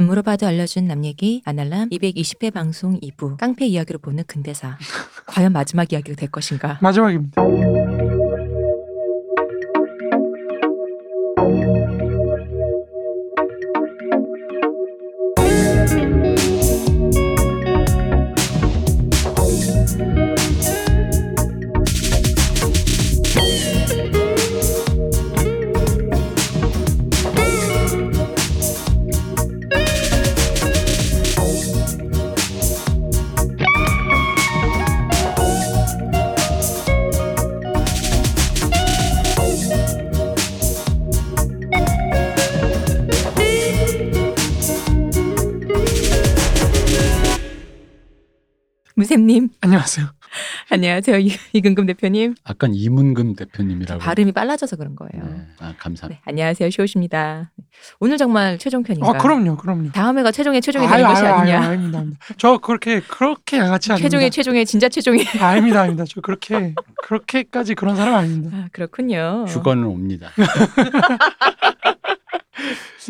안 물어봐도 알려준 남 얘기 아날람 220회 방송 2부. 깡패 이야기로 보는 근대사. 과연 마지막 이야기가 될 것인가? 마지막입니다. 안녕하세요 이- 이근금 대표님 아까 이문금 대표님이라고. 발음이 빨라져서 그런 거예요 네. 아 감사합니다. 네, 안녕하세요 쇼우십니다 오늘 정말 최종편인가 아 그럼요, 그럼요. 다음에가 최종의 최종이 되는 것이 아니냐 아닙니다, 아닙니다. 저 그렇게 그렇게 양아치 아닙니다. 최종의 최종의 진짜 최종의 아, 아닙니다, 아닙니다. 저 그렇게 그렇게까지 그런 사람 아닙니다. 아, 그렇군요 휴거는 옵니다.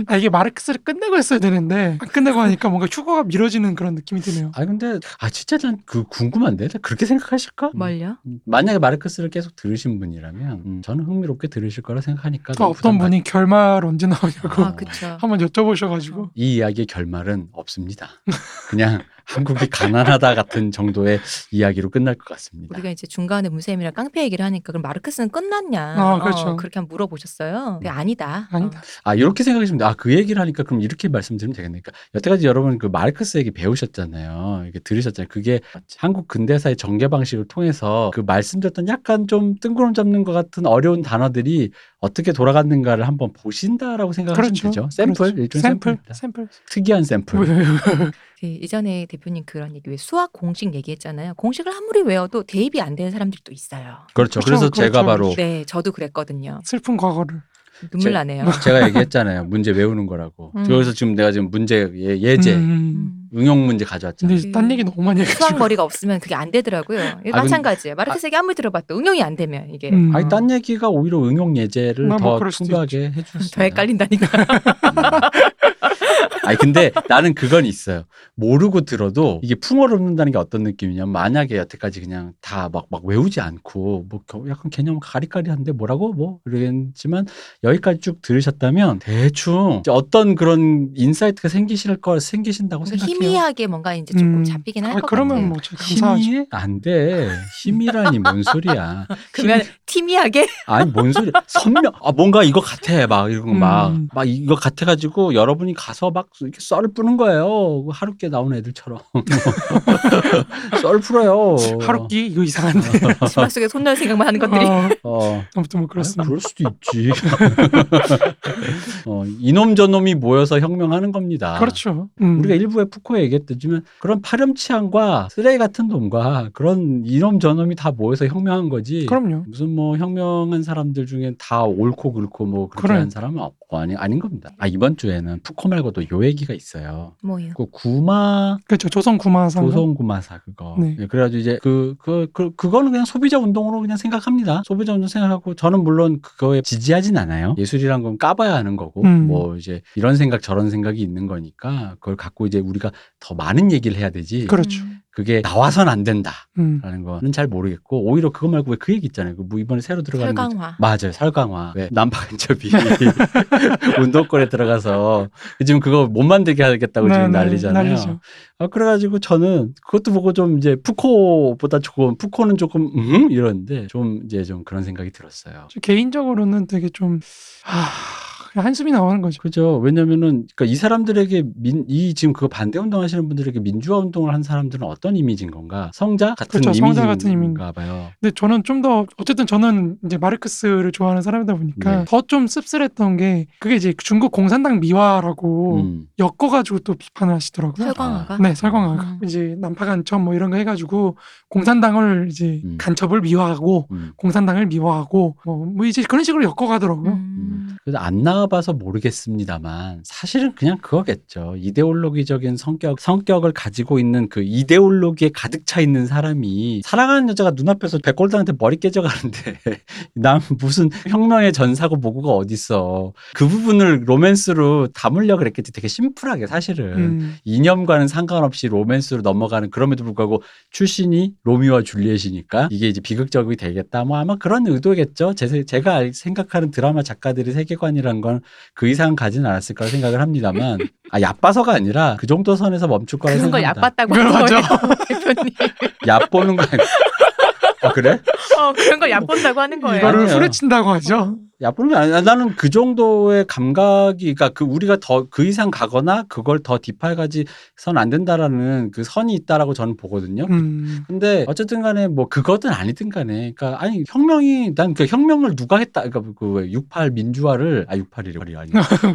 아 이게 마르크스를 끝내고 했어야 되는데 안 끝내고 하니까 뭔가 휴거가 미뤄지는 그런 느낌이 드네요. 아 근데 아 진짜 난 그 궁금한데 그렇게 생각하실까? 뭘요? 음, 만약에 마르크스를 계속 들으신 분이라면 음, 저는 흥미롭게 들으실 거라 생각하니까 또 어떤 분이 결말 언제 나오냐고 아 그쵸 한번 여쭤보셔가지고 이 이야기의 결말은 없습니다. 그냥 한국이 가난하다 같은 정도의 이야기로 끝날 것 같습니다. 우리가 이제 중간에 무쌤이랑 깡패 얘기를 하니까 그럼 마르크스는 끝났냐? 아, 그렇죠. 어, 그렇게 한번 물어보셨어요. 근데 아니다. 아니다. 아 이렇게 생각하시면 돼. 아 그 얘기를 하니까 그럼 이렇게 말씀드리면 되겠네. 그러니까 여태까지 여러분 그 마르크스 얘기 배우셨잖아요. 이게 들으셨잖아요. 그게 한국 근대사의 전개 방식을 통해서 그 말씀드렸던 약간 좀 뜬구름 잡는 것 같은 어려운 단어들이 어떻게 돌아갔는가를 한번 보신다라고 생각하시면 그렇죠. 되죠. 샘플 그렇죠. 일종의 샘플. 샘플. 특이한 샘플. 그 이전에 대표님 그런 얘기 왜 수학 공식 얘기했잖아요. 공식을 아무리 외워도 대입이 안 되는 사람들도 있어요. 그렇죠. 그렇죠, 그래서 제가 그렇죠. 바로 네, 저도 그랬거든요. 슬픈 과거를. 눈물 제- 나네요. 제가 얘기했잖아요. 문제 외우는 거라고. 음. 그래서 지금 내가 지금 문제 예, 예제 음. 음. 응용 문제 가져왔잖아요. 근데 딴 얘기 너무 많이 해가지고. 수학 머리가 없으면 그게 안 되더라고요. 이거 아, 마찬가지예요. 마르크스 얘기 아무리 들어봐도 응용이 안 되면 이게 음. 아니 딴 얘기가 오히려 응용 예제를 뭐, 뭐더 풍부하게 수더 헷갈린다니까. 아니 근데 나는 그건 있어요. 모르고 들어도 이게 풍어를 읊는다는 게 어떤 느낌이냐면 만약에 여태까지 그냥 다 막 막 외우지 않고 뭐 겨- 약간 개념 가리가리한데 뭐라고 뭐 이랬지만 여기까지 쭉 들으셨다면 대충 이제 어떤 그런 인사이트가 생기실 거 생기신다고 생각해요. 희미하게 뭔가 이제 조금 음. 잡히긴 할 아, 것 그러면 같아요. 뭐. 힘이 안 돼. 힘이라니 뭔 소리야. 그러면 티미하게 아니 뭔 소리 선명 아 뭔가 이거 같아 막 이런 거막막 음. 이거 같아 가지고 여러분이 가서 막 이렇게 썰을 뿌는 거예요 하루께 나온 애들처럼 썰 풀어요 하루끼 이거 이상한데. 치마 속에 손 넣을 생각만 하는 것들이 어, 어 아무튼 뭐 아니, 그렇습니다. 그럴 수도 있지 어 이놈 저놈이 모여서 혁명하는 겁니다 그렇죠. 음. 우리가 일부에 푸코에 얘기했듯지만 그런 파렴치한과 쓰레기 같은 놈과 그런 이놈 저놈이 다 모여서 혁명한 거지 그럼요. 무슨 뭐 혁명한 사람들 중엔 다 옳고 그렇고 뭐 그렇게 그래. 한 사람은 없고 아니 아닌 겁니다. 아 이번 주에는 푸코 말고도 요 얘기가 있어요. 뭐요? 그 구마 그렇죠. 조선 구마상. 조선 구마사 그거. 네. 예, 그래가지고 이제 그, 그, 그, 그거는 그냥 소비자 운동으로 그냥 생각합니다. 소비자 운동 생각하고 저는 물론 그거에 지지하진 않아요. 예술이란 건 까봐야 하는 거고 음. 뭐 이제 이런 생각 저런 생각이 있는 거니까 그걸 갖고 이제 우리가 더 많은 얘기를 해야 되지. 그렇죠. 음. 그게 나와선 안 된다. 음. 라는 거는 잘 모르겠고 오히려 그거 말고 왜 그 얘기 있잖아요. 그 뭐 이번에 새로 들어가는 거 설강화. 맞아요. 설강화. 왜 남파 간첩이 운동권에 들어가서 지금 그거 못 만들게 하겠다고 네, 지금 네, 난리잖아요. 난리죠. 아, 그래가지고 저는 그것도 보고 좀 이제 푸코보다 조금 푸코는 조금 음 이러는데 좀 이제 좀 그런 생각이 들었어요. 저 개인적으로는 되게 좀 아, 그냥 한숨이 나오는 거죠. 그죠. 왜냐면은, 그니까 이 사람들에게 민, 이 지금 그거 반대 운동 하시는 분들에게 민주화 운동을 한 사람들은 어떤 이미지인 건가? 성자 같은 그렇죠, 성자 이미지인가 같은 이미지. 봐요. 근데 저는 좀 더 어쨌든 저는 이제 마르크스를 좋아하는 사람이다 보니까 네. 더좀 씁쓸했던 게 그게 이제 중국 공산당 미화라고 음. 엮어가지고 또 비판을 하시더라고요. 설강화가. 네, 설광화가 음. 이제 난파 간첩 뭐 이런 거 해가지고 공산당을 이제 음. 간첩을 미화하고 음. 공산당을 미화하고 뭐, 뭐 이제 그런 식으로 엮어가더라고요. 음. 그래서 안 나와봐서 모르겠습니다만 사실은 그냥 그거겠죠. 이데올로기적인 성격 성격을 가지고 있는 그 이데올로기에 가득 차 있는 사람이 사랑하는 여자가 눈앞에서 백골당한테 머리 깨져가는데 남 무슨 혁명의 전사고 뭐고가 어딨어. 그 부분을 로맨스로 담으려 그랬겠지. 되게 심플하게 사실은. 음. 이념과는 상관없이 로맨스로 넘어가는 그럼에도 불구하고 출신이 로미오와 줄리엣이니까 이게 이제 비극적이 되겠다. 뭐 아마 그런 의도겠죠. 제, 제가 알- 생각하는 드라마 작가들의 세계 관이란 건 그 이상 가진 않았을 거라 생각을 합니다만 아 얕봐서가 아니라 그 정도 선에서 멈출 거라 그런 걸 생각합니다. 얕봤다고 한 거예요, 맞아. 대표님. 얕보는 거 아니고 아 그래? 어, 그런 걸 얕본다고 하는 거예요. 이거를 아니에요. 후려친다고 하죠. 얕보는 게 아니라 나는 그 정도의 감각이 그러니까 그 우리가 더 그 이상 가거나 그걸 더 딥하게까지 선 안 된다라는 그 선이 있다라고 저는 보거든요. 음. 근데 어쨌든 간에 뭐 그거든 아니든 간에 그러니까 아니 혁명이 난 그 혁명을 누가 했다 그러니까 그68 민주화를 아 68이래 아니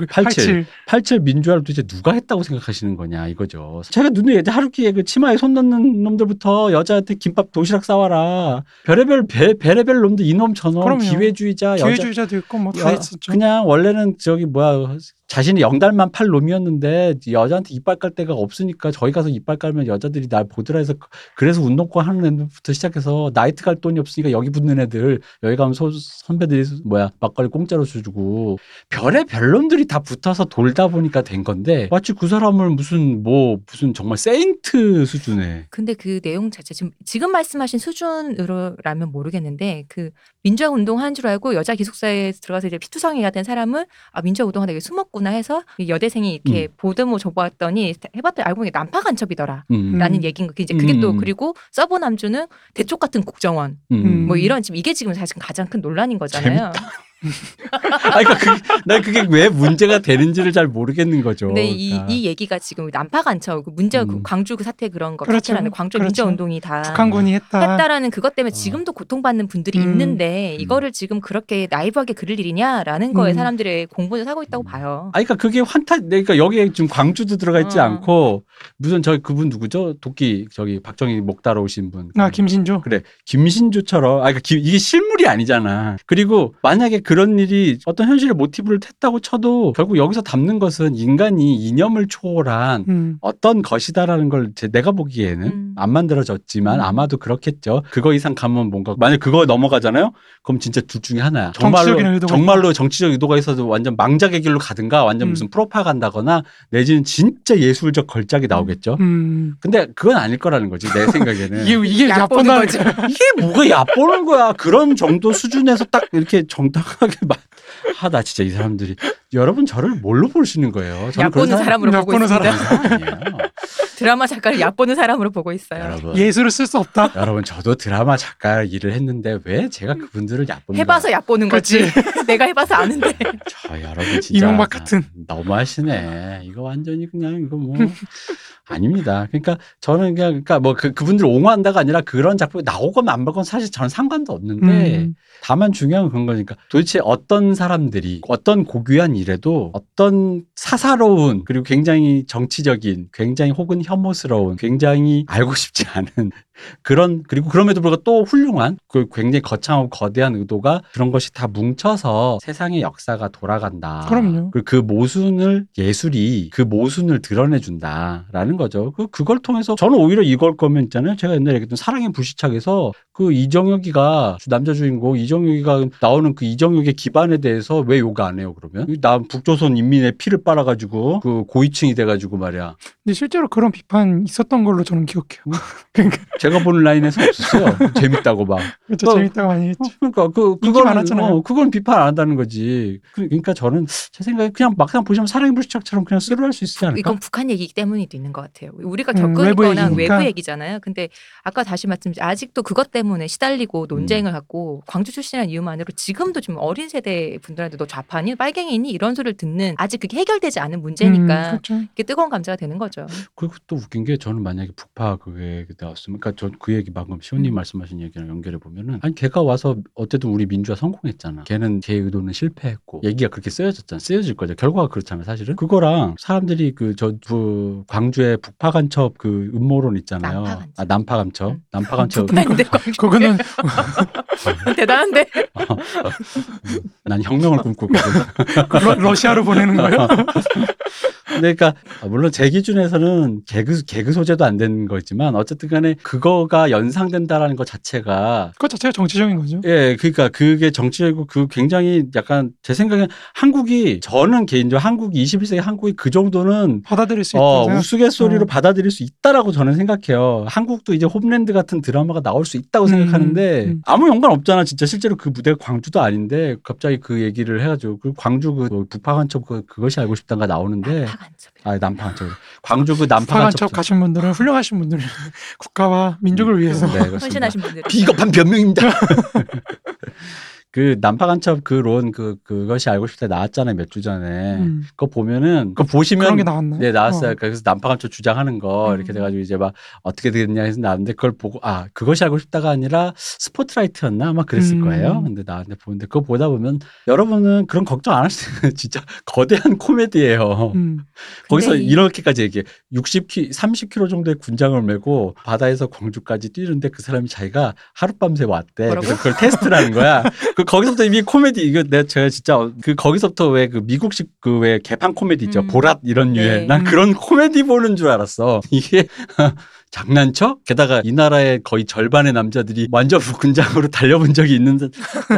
87. 87 민주화를 도대체 누가 했다고 생각하시는 거냐 이거죠. 제가 눈에 이제 하루키에 그 치마에 손 넣는 놈들부터 여자한테 김밥 도시락 싸와라. 별의별 배, 별의별 놈들 이놈 저놈. 기회주의자 여자 기회주의자도 있고 뭐다 여- 있었죠. 그냥 원래는 저기 뭐야 자신이 영달만 팔 놈이었는데 여자한테 이빨 깔 데가 없으니까 저희 가서 이빨 깔면 여자들이 날 보더라 해서 그- 그래서 운동권 하는 애들부터 시작해서 나이트 갈 돈이 없으니까 여기 붙는 애들 여기 가면 소, 선배들이 뭐야 막걸리 공짜로 주고. 별의 별놈들이 다 붙어서 돌다 보니까 된 건데 마치 그 사람을 무슨 뭐 무슨 정말 세인트 수준의. 근데 그 내용 자체 지금 지금 말씀하신 수준으로라면 모르겠는데 그 민주화 운동 한 줄 알고 여자 기숙사에 들어가서 이제 피투성이가 된 사람은 아 민주화 운동하다 이게 숨었 구나 해서 이 여대생이 이렇게 보듬어 줘봤더니 해봤더니 알고 보니 남파 간첩이더라. 음, 라는 음. 얘기인 거. 이제 그게 또 음. 그리고 서브 남주는 대쪽 같은 국정원 음. 뭐 이런 지금 이게 지금 사실 가장 큰 논란인 거잖아요. 아 그러니까 그게, 난 그게 왜 문제가 되는지를 잘 모르겠는 거죠. 근데 이, 그러니까. 이 얘기가 지금 남파 간첩 그 문제 그 음. 광주 그 사태 그런 거 그렇죠. 같이라는 광주 그렇죠. 민주화 운동이 다 북한군이 했다. 했다라는 그것 때문에 어. 지금도 고통받는 분들이 음. 있는데 음. 이거를 지금 그렇게 나이브하게 그릴 일이냐라는 거에 음. 사람들의 공분을 사고 있다고 봐요. 아, 그러니까 그게 환타, 그러니까 여기에 지금 광주도 들어가 있지 어. 않고 무슨 저기 그분 누구죠? 도끼 저기 박정희 목 따러 오신 분. 아 김신조. 그래 김신조처럼 아 그러니까 기- 이게 실물이 아니잖아. 그리고 만약에 그런 일이 어떤 현실의 모티브를 했다고 쳐도 결국 여기서 담는 것은 인간이 이념을 초월한 음. 어떤 것이다라는 걸 제- 내가 보기에는 음. 안 만들어졌지만 음. 아마도 그렇겠죠. 그거 이상 가면 뭔가 만약 그거 넘어가잖아요. 그럼 진짜 둘 중에 하나야. 정치적인 정말로 의도가 정말로 정치적 의도가 있어도 완전 망작의 길로 가든가 완전 음. 무슨 프로파간다거나 내지는 진짜 예술적 걸작이 나오겠죠. 음. 근데 그건 아닐 거라는 거지 내 생각에는. 이게 이게 얕보는. 거야. 이게 뭐가 얕보는 거야. 그런 정도 수준에서 딱 이렇게 정당 하게 막. 아, 나 진짜 이 사람들이. 여러분 저를 뭘로 보시는 거예요? 저는 그런 얕보는 사람으로 보고 얕보는 있습니다. 사람. 드라마 작가를 얕보는 사람으로 보고 있어요. 여러분. 예술을 쓸 수 없다. 여러분 저도 드라마 작가 일을 했는데 왜 제가 그분들을 얕보는 해봐서 얕보는 거지. 그치. 내가 해봐서 아는데. 저 여러분 진짜 이명박 같은. 너무하시네. 이거 완전히 그냥 이거 뭐 아닙니다. 그러니까 저는 그냥 그러니까 뭐 그, 그분들 옹호한다가 아니라 그런 작품이 나오건 안 나오건 사실 저는 상관도 없는데 음. 다만 중요한 건 거니까 도대체 어떤 사람들이 어떤 고귀한 일 에도 어떤 사사로운 그리고 굉장히 정치적인 굉장히 혹은 혐오스러운 굉장히 알고 싶지 않은 그런 그리고 그럼에도 불구하고 또 훌륭한 그 굉장히 거창하고 거대한 의도가 그런 것이 다 뭉쳐서 세상의 역사가 돌아간다. 그럼요. 그리고 그 모순을 예술이 그 모순을 드러내 준다라는 거죠. 그 그걸 통해서 저는 오히려 이걸 거면 있잖아요. 제가 옛날에 얘기했던 사랑의 불시착에서 그 이정혁이가 남자 주인공 이정혁이가 나오는 그 이정혁의 기반에 대해서 왜 욕 안 해요? 그러면 나 북조선 인민의 피를 빨아가지고 그 고위층이 돼가지고 말이야. 근데 실제로 그런 비판 있었던 걸로 저는 기억해요. 그러니까 제가 보는 라인에서 없었어요. 재밌다고 막. 그렇죠. 어. 재밌다고 많이 했죠. 어, 그러니까 그 그건 많았잖아요. 어, 그건 비판 안 한다는 거지. 그- 그러니까 저는 제 생각에 그냥 막상 보시면 사랑의 불시착처럼 그냥 스루할 수 있지 않을까? 이건 북한 얘기이기 때문이도 있는 것 같아요. 우리가 음, 겪은 외부 거나 얘기니까. 외부 얘기잖아요. 근데 아까 다시 말씀드린 아직도 그것 때문에 시달리고 논쟁을 갖고 광주 출신이라는 이유만으로 지금도 좀 어린 세대 분들한테 너 좌파니 빨갱이니 이런 소리를 듣는 아직 그게 해결되지 않은 문제니까 음, 그렇죠. 이게 뜨거운 감자가 되는 거죠. 그리고 또 웃긴 게 저는 만약에 북파 그게 나왔으면 그러니까 저 그 얘기 방금 시호님 음. 말씀하신 얘기랑 연결해 보면은 아니 걔가 와서 어쨌든 우리 민주화 성공했잖아. 걔는 걔 의도는 실패했고 얘기가 그렇게 쓰여졌잖아. 쓰여질 거죠. 결과가 그렇잖아요. 사실은 그거랑 사람들이 그 저 그 광주의 북파간첩 그 음모론 있잖아요. 남파간첩. 아 남파간첩, 음. 남파간첩. 그거는 대단한데. 난 혁명을 꿈꾸거든. 러, 러시아로 보내는 거예요? 그러니까 물론 제 기준에서는 개그 개그 소재도 안 되는 거지만 어쨌든 간에 그거 가 연상된다라는 것 자체가 그것 자체가 정치적인 거죠. 예, 그러니까 그게 정치적이고 그 굉장히 약간 제 생각엔 한국이 저는 개인적으로 한국이 21세기 한국이 그 정도는 받아들일 수 있다. 어, 생각- 우스갯소리로 어. 받아들일 수 있다라고 저는 생각해요. 한국도 이제 홈랜드 같은 드라마가 나올 수 있다고 음, 생각하는데 음. 아무 연관 없잖아. 진짜 실제로 그 무대가 광주도 아닌데 갑자기 그 얘기를 해가지고 그 광주 그 북파간첩 그 그것이 알고 싶단가 나오는데 파간첩. 아 남파간첩 광주 그 남파간첩 파간첩 가신 분들은 훌륭하신 분들이 국가와 민족을 위해서 네, 그렇습니다. 헌신하신 분들. 비겁한 변명입니다. 그 남파간첩 그 론 그 그것이 알고 싶다 나왔잖아요 몇 주 전에. 음, 그거 보면은 그거 보시면 그런 게 나왔나요? 네 나왔어요. 어. 그래서 남파간첩 주장하는 거 음. 이렇게 돼가지고 이제 막 어떻게 되겠냐 해서 나왔는데 그걸 보고 아 그것이 알고 싶다가 아니라 스포트라이트였나 아마 그랬을 음. 거예요. 근데 나한테 보는데 그거 보다 보면 여러분은 그런 걱정 안 하시는 진짜 거대한 코미디예요. 음. 거기서 이렇게까지 얘기해. 60키, 30km 정도의 군장을 메고 바다에서 광주까지 뛰는데 그 사람이 자기가 하룻밤새 왔대. 뭐라고? 그래서 그걸 테스트라는 거야. 그 거기서부터 이미 코미디 이거 내가 제가 진짜 어- 그 거기서부터 왜 그 미국식 그 왜 개판 코미디 있죠. 음. 보랏 이런 네. 유해. 난 음. 그런 코미디 보는 줄 알았어. 이게 장난쳐? 게다가 이 나라의 거의 절반의 남자들이 완전 군장으로 달려본 적이 있는 사-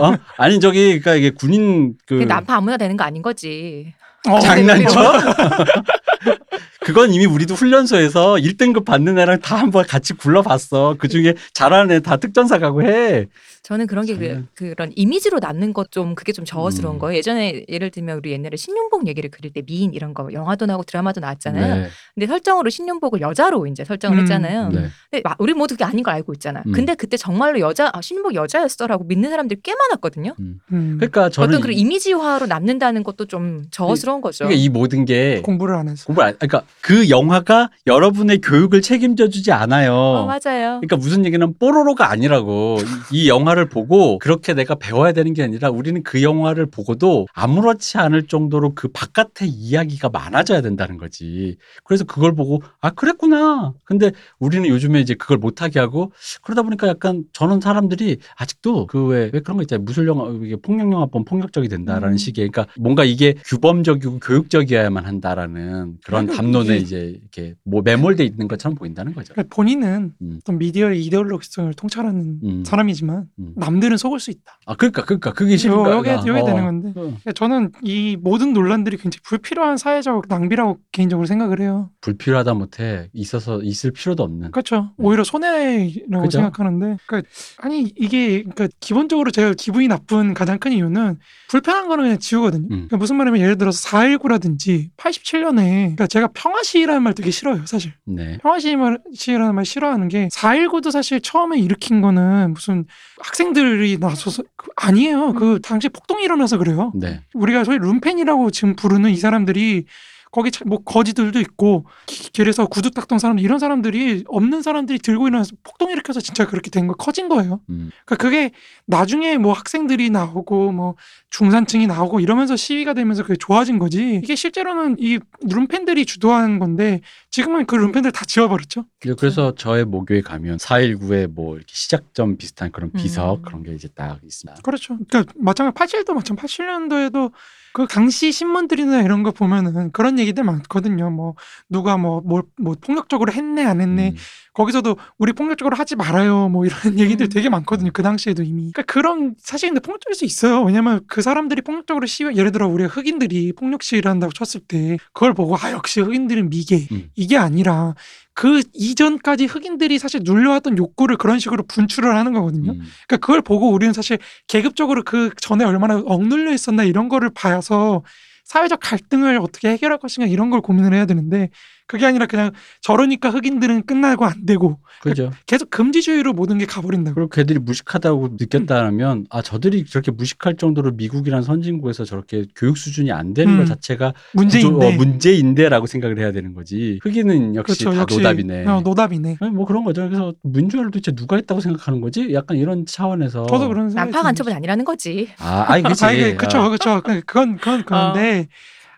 어? 아니 저기 그러니까 이게 군인 그 남파 아무나 되는 거 아닌 거지. 어, 장난쳐? 그건 이미 우리도 훈련소에서 1등급 받는 애랑 다 한번 같이 굴러봤어. 그 중에 잘하는 애 다 특전사 가고 해. 저는 그런 게 저는- 그, 그런 이미지로 남는 것 좀 그게 좀 저어스러운 음. 거예요. 예전에 예를 들면 우리 옛날에 신윤복 얘기를 그릴 때 미인 이런 거 영화도 나오고 드라마도 나왔잖아요. 네. 근데 설정으로 신윤복을 여자로 이제 설정을 음. 했잖아요. 네. 근데 마- 우리 모두 그게 아닌 걸 알고 있잖아. 음. 근데 그때 정말로 여자 아, 신윤복 여자였어라고 믿는 사람들이 꽤 많았거든요. 음. 그러니까 저는 어떤 그런 이, 이미지화로 남는다는 것도 좀 저어스러운 거죠. 그러니까 이 모든 게 공부를 안 해서. 공부 안, 그러니까 그 영화가 여러분의 교육을 책임져 주지 않아요. 어, 맞아요. 그러니까 무슨 얘기는 뽀로로가 아니라고 이, 이 영화를 보고 그렇게 내가 배워야 되는 게 아니라 우리는 그 영화를 보고도 아무렇지 않을 정도로 그 바깥의 이야기가 많아져야 된다는 거지. 그래서 그걸 보고 아 그랬구나. 근데 우리는 요즘에 이제 그걸 못하게 하고 그러다 보니까 약간 저는 사람들이 아직도 그 왜 왜 그런 거 있잖아요. 무술 영화 이게 폭력 영화법 폭력적이 된다라는 음. 식의 그러니까 뭔가 이게 규범적이고 교육적이어야만 한다라는 그런 그러니까 담론에 이제 이렇게 뭐 매몰돼 있는 것처럼 보인다는 거죠. 그러니까 본인은 음. 어떤 미디어의 이데올로기성을 통찰하는 음. 사람이지만 음. 남들은 속을 수 있다. 아 그러니까 그러니까 그게 싫은 요- 거야. 요게 요게 어. 되는 건데. 어. 그러니까 저는 이 모든 논란들이 굉장히 불필요한 사회적 낭비라고 개인적으로 생각을 해요. 불필요하다 못해 있어서 있을 필요도 없는. 그렇죠. 오히려 손해라고 그죠? 생각하는데, 그러니까 아니 이게 그러니까 기본적으로 제가 기분이 나쁜 가장 큰 이유는 불편한 거는 그냥 지우거든요. 음. 그러니까 무슨 말이냐면 예를 들어서 4.19라든지 87년에 그러니까 제가 평화시위라는 말 되게 싫어요, 사실. 네. 평화시위라는 말 싫어하는 게 4.19도 사실 처음에 일으킨 거는 무슨 학 생들이 나서서 그- 아니에요. 그 당시 폭동이 일어나서 그래요. 네. 우리가 소위 룸펜이라고 지금 부르는 이 사람들이 거기 차- 뭐 거지들도 있고 기- 길에서 구두 닦던 사람들 이런 사람들이 없는 사람들이 들고 일어나서 폭동 일으켜서 진짜 그렇게 된 거 커진 거예요. 음. 그러니까 그게 나중에 뭐 학생들이 나오고 뭐 중산층이 나오고 이러면서 시위가 되면서 그게 좋아진 거지. 이게 실제로는 이 룸펜들이 주도한 건데 지금은 그 룸펜들 다 지워버렸죠. 이제 그래서 저의 모교에 가면 4.19의 뭐 이렇게 시작점 비슷한 그런 비석 음. 그런 게 이제 딱 있습니다. 그렇죠. 그러니까 마찬가지 87도 마찬가지 87년도에도 그 당시 신문들이나 이런 거 보면은 그런 얘기들 많거든요. 뭐 누가 뭐뭐 뭐 폭력적으로 했네 안 했네. 음. 거기서도 우리 폭력적으로 하지 말아요. 뭐 이런 얘기들 음. 되게 많거든요. 그 당시에도 이미. 그러니까 그런 사실 근데 폭력적일 수 있어요. 왜냐면 그 사람들이 폭력적으로 시위 예를 들어 우리가 흑인들이 폭력 시위를 한다고 쳤을 때 그걸 보고 아 역시 흑인들은 미개 음. 이게 아니라 그 이전까지 흑인들이 사실 눌려왔던 욕구를 그런 식으로 분출을 하는 거거든요. 음. 그러니까 그걸 보고 우리는 사실 계급적으로 그 전에 얼마나 억눌려 있었나 이런 거를 봐서 사회적 갈등을 어떻게 해결할 것인가 이런 걸 고민을 해야 되는데 그게 아니라 그냥 저러니까 흑인들은 끝나고 안 되고 그죠. 계속 금지주의로 모든 게 가버린다고. 그리고 걔들이 무식하다고 느꼈다면 아 저들이 저렇게 무식할 정도로 미국이란 선진국에서 저렇게 교육 수준이 안 되는 음. 것 자체가 문제인데. 어, 문제인데라고 생각을 해야 되는 거지. 흑인은 역시 그렇죠. 다 역시 노답이네. 어, 노답이네. 아니, 뭐 그런 거죠. 그래서 민주화를 도대체 누가 했다고 생각하는 거지? 약간 이런 차원에서. 저도 그런 생각이 난파. 간첩은 아니라는 거지. 아, 아니 그치. 아, 이게 그쵸, 아, 그쵸. 그- 그건 그건 그런데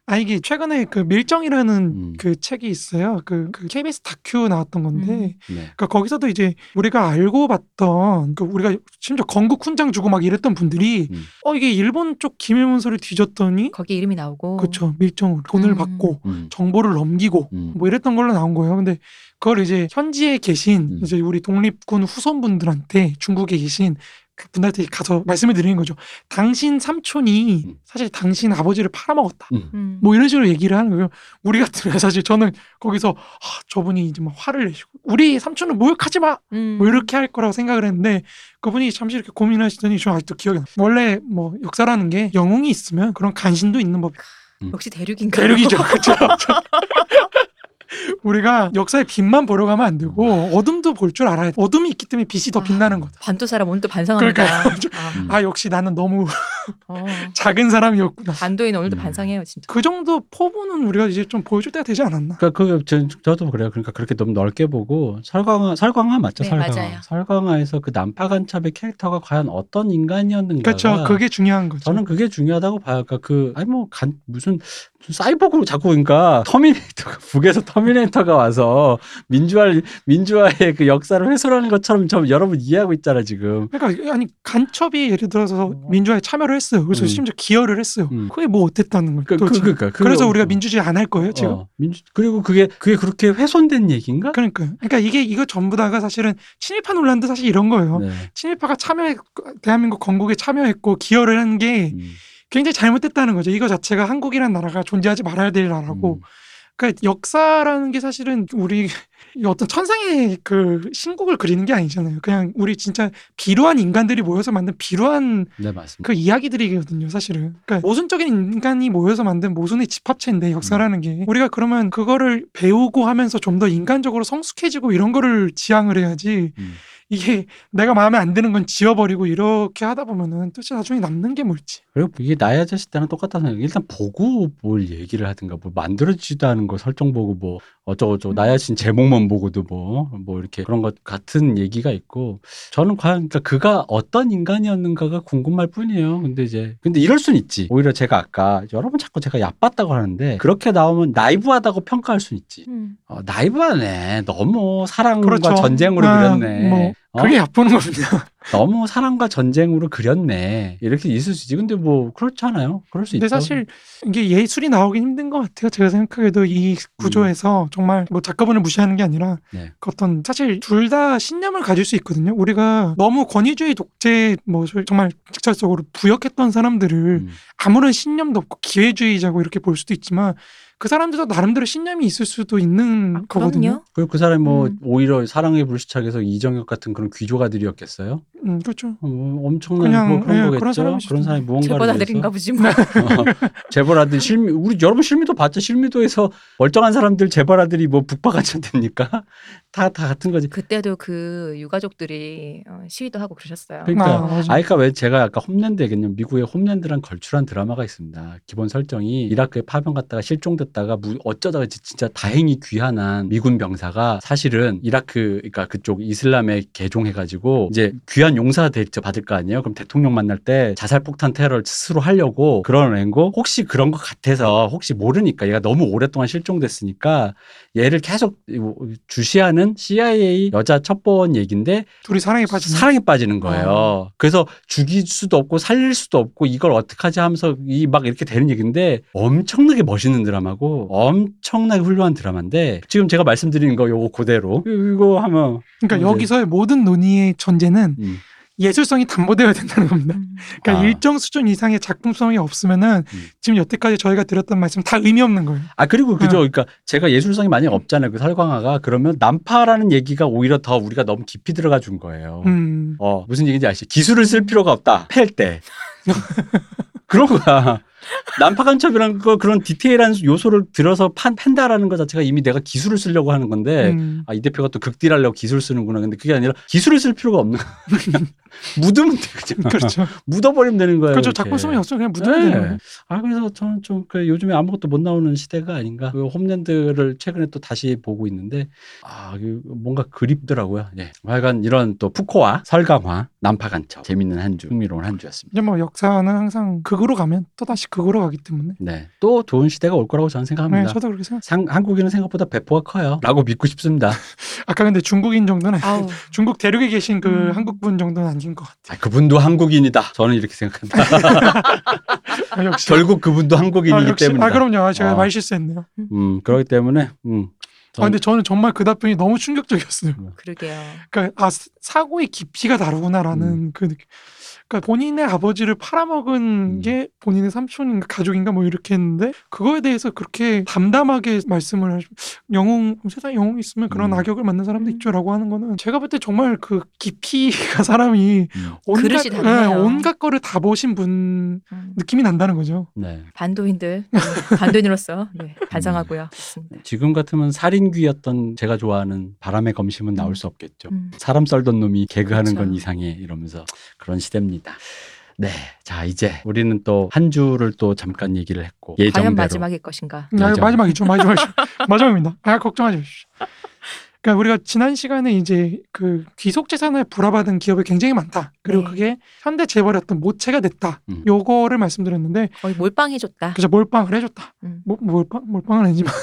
아 이게 최근에 그 밀정이라는 음. 그 책이 있어요. 그, 그 KBS 다큐 나왔던 건데, 음. 네. 그러니까 거기서도 이제 우리가 알고 봤던 그 우리가 심지어 건국 훈장 주고 막 이랬던 분들이 음. 어 이게 일본 쪽 기밀문서를 뒤졌더니 거기 이름이 나오고. 그쵸 밀정으로 돈을 음. 받고 음. 정보를 넘기고 음. 뭐 이랬던 걸로 나온 거예요. 근데 그걸 이제 현지에 계신 음. 이제 우리 독립군 후손분들한테 중국에 계신 그 분한테 가서 말씀을 드리는 거죠. 당신 삼촌이 음. 사실 당신 아버지를 팔아먹었다. 음. 음. 뭐 이런 식으로 얘기를 하는 거예요. 우리 같으면 사실 저는 거기서 아, 저분이 이제 막 화를 내시고 우리 삼촌은 모욕하지 마. 음. 뭐 이렇게 할 거라고 생각을 했는데 그분이 잠시 이렇게 고민하시더니 저 아직도 기억이 나. 원래 뭐 역사라는 게 영웅이 있으면 그런 간신도 있는 법. 역시 대륙인가. 대륙이죠. 그렇죠. 우리가 역사의 빛만 보러 가면 안 되고 어둠도 볼 줄 알아야 돼. 어둠이 있기 때문에 빛이 더 아. 빛나는 거다. 반도 사람 오늘 또 반성합니다. 그러니까요. 아, 음. 아 역시 나는 너무 어. 작은 사람이었구나. 반도인 오늘도 음. 반성해요, 진짜. 그 정도 포부는 우리가 이제 좀 보여줄 때가 되지 않았나? 그러니까 그 저, 저도 그래요. 그러니까 그렇게 너무 넓게 보고 설강화 설강화 맞죠? 네, 설강화. 맞아요. 설강화에서 그 남파간첩의 캐릭터가 과연 어떤 인간이었는가? 그렇죠. 그게 중요한 거죠. 저는 그게 중요하다고 봐요. 그러니까 그 아니 뭐 간 무슨 사이보그로 자꾸 그러니까 터미네이터가 북에서 터미네이터가 와서 민주화 민주화의 그 역사를 훼손하는 것처럼 저 여러분 이해하고 있잖아 지금. 그러니까 아니 간첩이 예를 들어서 어. 민주화에 참여를 했어요. 그래서 음. 심지어 기여를 했어요. 음. 그게 뭐 어땠다는 거예요? 그, 그. 그러니까 그래서 어- 우리가 민주주의 안 할 거예요 지금? 어, 민주 그리고 그게 그게 그렇게 훼손된 얘기인가? 그러니까요. 그러니까 이게 이거 전부 다가 사실은 친일파 논란도 사실 이런 거예요. 네. 친일파가 참여 대한민국 건국에 참여했고 기여를 한게 음, 굉장히 잘못됐다는 거죠. 이거 자체가 한국이라는 나라가 존재하지 말아야 될 나라고. 음. 그러니까 역사라는 게 사실은 우리 이 어떤 천상의 그 신곡을 그리는 게 아니잖아요. 그냥 우리 진짜 비루한 인간들이 모여서 만든 비루한 네. 그 이야기들이거든요, 사실은. 그러니까 모순적인 인간이 모여서 만든 모순의 집합체인데 역사라는 게 우리가 그러면 그거를 배우고 하면서 좀 더 인간적으로 성숙해지고 이런 거를 지향을 해야지 음. 이게 내가 마음에 안 드는 건 지워버리고 이렇게 하다 보면은 도대체 나중에 남는 게 뭘지. 그리고 이게 나이 아저씨 때랑 똑같다는 생각. 일단 보고 뭘 얘기를 하든가 뭐 만들어지지도 않은 거 설정 보고 뭐 어쩌고저쩌고 음. 나이 아저씨 제목만 보고도 뭐뭐 이렇게 그런 것 같은 얘기가 있고 저는 과연 그러니까 그가 어떤 인간이었는가가 궁금할 뿐이에요. 근데 이제 근데 이럴 순 있지. 오히려 제가 아까 여러분 자꾸 제가 얕봤다고 하는데 그렇게 나오면 나이브하다고 평가할 순 있지. 음. 어, 나이브하네. 너무 사랑과 그렇죠. 전쟁으로 아, 그렸네. 뭐 어? 그게 얕보는 겁니다. 너무 사랑과 전쟁으로 그렸네. 이렇게 있을 수 있지. 근데 뭐 그렇잖아요. 그럴 수 근데 있죠. 사실 이게 예술이 나오긴 힘든 것 같아요. 제가 생각하기에도 이 구조에서 정말 뭐 작가분을 무시하는 게 아니라 네. 그 어떤 사실 둘 다 신념을 가질 수 있거든요. 우리가 너무 권위주의 독재 뭐 정말 직접적으로 부역했던 사람들을 음. 아무런 신념도 없고 기회주의자고 이렇게 볼 수도 있지만 그 사람들도 나름대로 신념이 있을 수도 있는 아, 거거든요. 그리고 그 사람이 뭐 음. 오히려 사랑의 불시착에서 이정혁 같은 그런 귀조가들이었겠어요? 음, 그렇죠. 어, 뭐 엄청난 그냥, 뭐 그런 예, 거겠죠. 그런 그런 사람이 무언가를 재벌아들인가 보지 뭐. 어, 재벌아들 실미 우리 여러분 실미도 봤죠. 실미도에서 멀쩡한 사람들 재벌아들이 뭐 북박아쳐 됩니까? 다 다 같은 거지. 그때도 그 유가족들이 어, 시위도 하고 그러셨어요. 그러니까 아. 아이까 왜 제가 아까 홈랜드 얘기했냐면 미국의 홈랜드란 걸출한 드라마가 있습니다. 기본 설정이 이라크에 파병 갔다가 실종됐 다가 무- 어쩌다가 지- 진짜 다행히 귀환한 미군 병사가 사실은 이라크 그러니까 그쪽 이슬람에 개종해가지고 이제 귀한 용사 대접 받을 거 아니에요. 그럼 대통령 만날 때 자살 폭탄 테러를 스스로 하려고 그런 앵고 혹시 그런 것 같아서 혹시 모르니까 얘가 너무 오랫동안 실종됐으니까 얘를 계속 주시하는 CIA 여자 첩보원 얘긴데 둘이 사랑에 빠지는. 사랑에 빠지는 거예요. 그래서 죽일 수도 없고 살릴 수도 없고 이걸 어떡하지 하면서 이 막 이렇게 되는 얘기인데 엄청나게 멋있는 드라마고 엄청나게 훌륭한 드라마인데 지금 제가 말씀드리는 거 요거 그대로 이거 하면 그러니까 여기서의 모든 논의의 전제는 음, 예술성이 담보되어야 된다는 겁니다. 음. 그러니까 아. 일정 수준 이상의 작품성이 없으면은 음. 지금 여태까지 저희가 드렸던 말씀 다 의미 없는 거예요. 아 그리고 그죠 어. 그러니까 제가 예술성이 많이 없잖아요 그 설광화가 그러면 난파라는 얘기가 오히려 더 우리가 너무 깊이 들어가 준 거예요 음. 어 무슨 얘기인지 아시죠 기술을 쓸 필요가 없다 팰 때 그런 거야 난파 간첩이란 거 그런 디테일한 요소를 들어서 판, 팬다라는 것 자체가 이미 내가 기술을 쓰려고 하는 건데 음. 아, 이 대표가 또 극딜하려고 기술 쓰는구나. 근데 그게 아니라 기술을 쓸 필요가 없는. 그냥 묻으면 돼. 그냥. 그렇죠. 묻어버리면 되는 거예요. 그렇죠. 자꾸 쓰면 없어 그냥 묻으면 네. 되는 거예요. 아 그래서 저는 좀 그 요즘에 아무것도 못 나오는 시대가 아닌가. 그 홈랜드를 최근에 또 다시 보고 있는데 아그 뭔가 그립더라고요. 예. 하여간 이런 또 푸코와 설강화, 난파간첩 재밌는 한 주, 흥미로운 한 주였습니다. 이제 뭐 역사는 항상 극으로 가면 또 다시 극으로 가기 때문에. 네, 또 좋은 시대가 올 거라고 저는 네, 생각합니다. 저도 그렇게 생각. 상, 한국인은 생각보다 배포가 커요.라고 믿고 싶습니다. 아까 근데 중국인 정도는 아우 중국 대륙에 계신 그 음. 한국분 정도는 아닌 것 같아요. 아, 그분도 한국인이다. 저는 이렇게 생각합니다. 아, 역시. 결국 그분도 한국인이기 아. 때문이다. 아 그럼요. 아, 제가 어. 말 실수했네요. 음, 그렇기 때문에 음. 아 근데 저는 정말 그 답변이 너무 충격적이었어요. 그러게요. 그러니까 아 사- 사고의 깊이가 다르구나라는 음. 그 느낌. 그러니까 본인의 아버지를 팔아먹은 음. 게 본인의 삼촌인가 가족인가 뭐 이렇게 했는데 그거에 대해서 그렇게 담담하게 말씀을 하시 영웅 세상에 영웅 있으면 그런 음. 악역을 만난 사람도 음. 있죠라고 하는 거는 제가 볼 때 정말 그 깊이가 사람이 음, 온갖. 예, 온갖 거를 다 보신 분 음. 느낌이 난다는 거죠. 네. 반도인들 네, 반도인으로서 네, 반성하고요. 좋습니다. 지금 같으면 살인귀였던 제가 좋아하는 바람의 검심은 나올 음. 수 없겠죠. 음. 사람 썰던 놈이 개그하는 그렇죠. 건 이상해 이러면서 그런 시대입니다. 네, 자 이제 우리는 또 한 주를 또 잠깐 얘기를 했고 과연 예정대로 마지막일 것인가? 아, 맞아. 마지막이죠. 마지막이죠. 마지막입니다. 아, 걱정하지 마십시오. 그러니까 우리가 지난 시간에 이제 그 귀속 재산을 불화받은 기업이 굉장히 많다. 그리고 네. 그게 현대 재벌의 어떤 모체가 됐다. 음. 요거를 말씀드렸는데 거의 몰빵해줬다. 그래서 몰빵을 해줬다. 음. 뭐, 몰빵 몰빵은 아니지만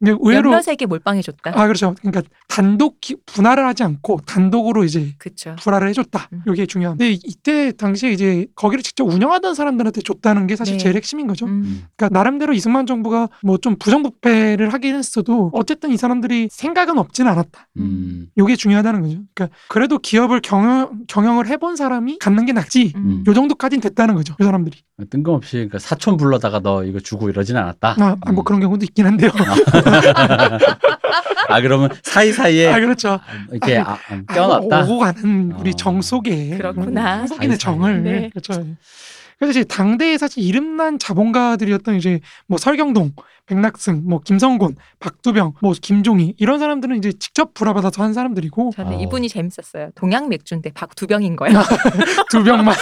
근데 의외로 몇몇에게 몰빵해줬다. 아 그렇죠. 그러니까 단독 기- 분할을 하지 않고 단독으로 이제 그렇죠. 불화를 해줬다. 음. 이게 중요한데 이때 당시에 이제 거기를 직접 운영하던 사람들한테 줬다는 게 사실 네. 제일 핵심인 거죠. 음. 음, 그러니까 나름대로 이승만 정부가 뭐 좀 부정부패를 하긴 했어도 어쨌든 이 사람들이 생각은 없진 않았다. 음, 요게 중요하다는 거죠. 그러니까 그래도 기업을 경영 경영을 해본 사람이 갖는 게 낫지. 음. 요 정도까진 됐다는 거죠. 이 사람들이. 뜬금없이 그러니까 사촌 불러다가 너 이거 주고 이러진 않았다. 아, 아, 뭐 음. 그런 경우도 있긴 한데요. 아 그러면 사이 사이에 아 그렇죠. 이렇게 아, 아, 껴놨다. 오고 가는 우리 어. 정 속에 그렇구나. 사이사이에. 정을 네. 그렇죠. 그래서 이제 당대에 사실 이름난 자본가들이었던 이제 뭐 설경동, 백낙승, 뭐 김성곤, 박두병, 뭐 김종희 이런 사람들은 이제 직접 불화받아서 한 사람들이고 저는 어. 이분이 재밌었어요. 동양 맥주인데 박두 병인 거예요. 두 병만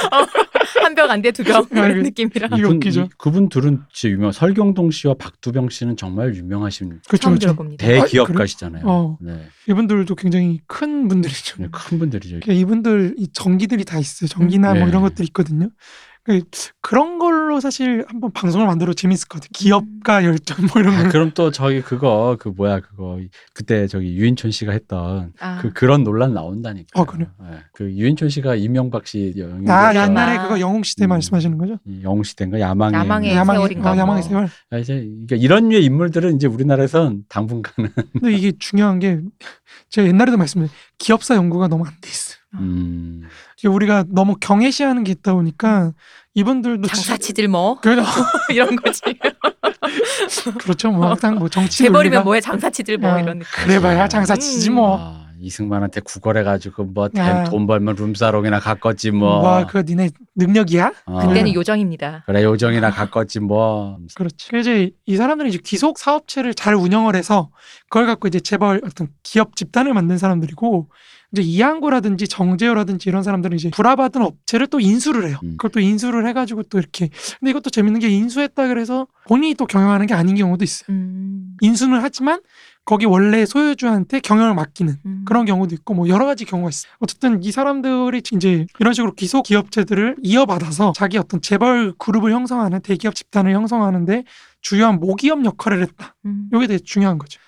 한병안돼두 병. 아, 이런 이거- 느낌이라. 이분, 웃기죠. 이- 그분 둘은 진짜 유명. 설경동 씨와 박두병 씨는 정말 유명하신 그렇죠, 처음 그렇죠. 들어봅니다. 대기업가시잖아요. 어. 네. 이분들도 굉장히 큰 분들이죠. 네, 큰 분들이죠. 그러니까 이분들 이 전기들이 다 있어요. 전기나 음. 뭐 네. 이런 것들이 있거든요. 그- 그런 걸로 사실 한번 방송을 만들어 재밌을 것 같아요. 기업가 열정 뭐 이런 아, 걸. 그럼 또 저기 그거 그 뭐야 그거 그때 저기 유인촌 씨가 했던 아, 그 그런 논란 나온다니까. 어, 그래요? 그 유인촌 씨가 이명박 씨 영웅 아. 옛날에 아. 그거 영웅 시대 음. 말씀하시는 거죠? 영웅 시대인가 야망의 야망의 영웅. 세월인가 어, 야망의 뭐. 세월. 아, 이제 그러니까 이런 류의 인물들은 이제 우리나라에선 당분간은 근데 이게 중요한 게 제가 옛날에도 말씀드린 기업사 연구가 너무 안 돼 있어요. 음, 우리가 너무 경외시하는 게 있다 보니까 이분들도 장사치들 뭐그 이런 거지. 그렇죠. 뭐 항상 뭐 정치 재벌이면 뭐해 장사치들 뭐 아, 이런 느낌. 그래봐야 장사치지 음. 뭐. 아, 이승만한테 구걸해가지고 뭐 야. 돈 벌면 룸사롱이나 갔겠지 뭐. 뭐 그거 니네 능력이야? 어. 그때는 요정입니다. 그래 요정이나 갔겠지 뭐. 그렇지. 그래서 이제 이 사람들이 이제 귀속 사업체를 잘 운영을 해서 그걸 갖고 이제 재벌 어떤 기업 집단을 만든 사람들이고 이제 이항구라든지 정재호라든지 이런 사람들은 이제 불화받은 업체를 또 인수를 해요. 음. 그걸 또 인수를 해가지고 또 이렇게 근데 이것도 재밌는 게 인수했다 그래서 본인이 또 경영하는 게 아닌 경우도 있어요. 음, 인수는 하지만 거기 원래 소유주한테 경영을 맡기는 음. 그런 경우도 있고 뭐 여러 가지 경우가 있어요. 어쨌든 이 사람들이 이제 이런 식으로 기속 기업체들을 이어받아서 자기 어떤 재벌 그룹을 형성하는 대기업 집단을 형성하는데 주요한 모기업 역할을 했다. 음. 이게 되게 중요한 거죠.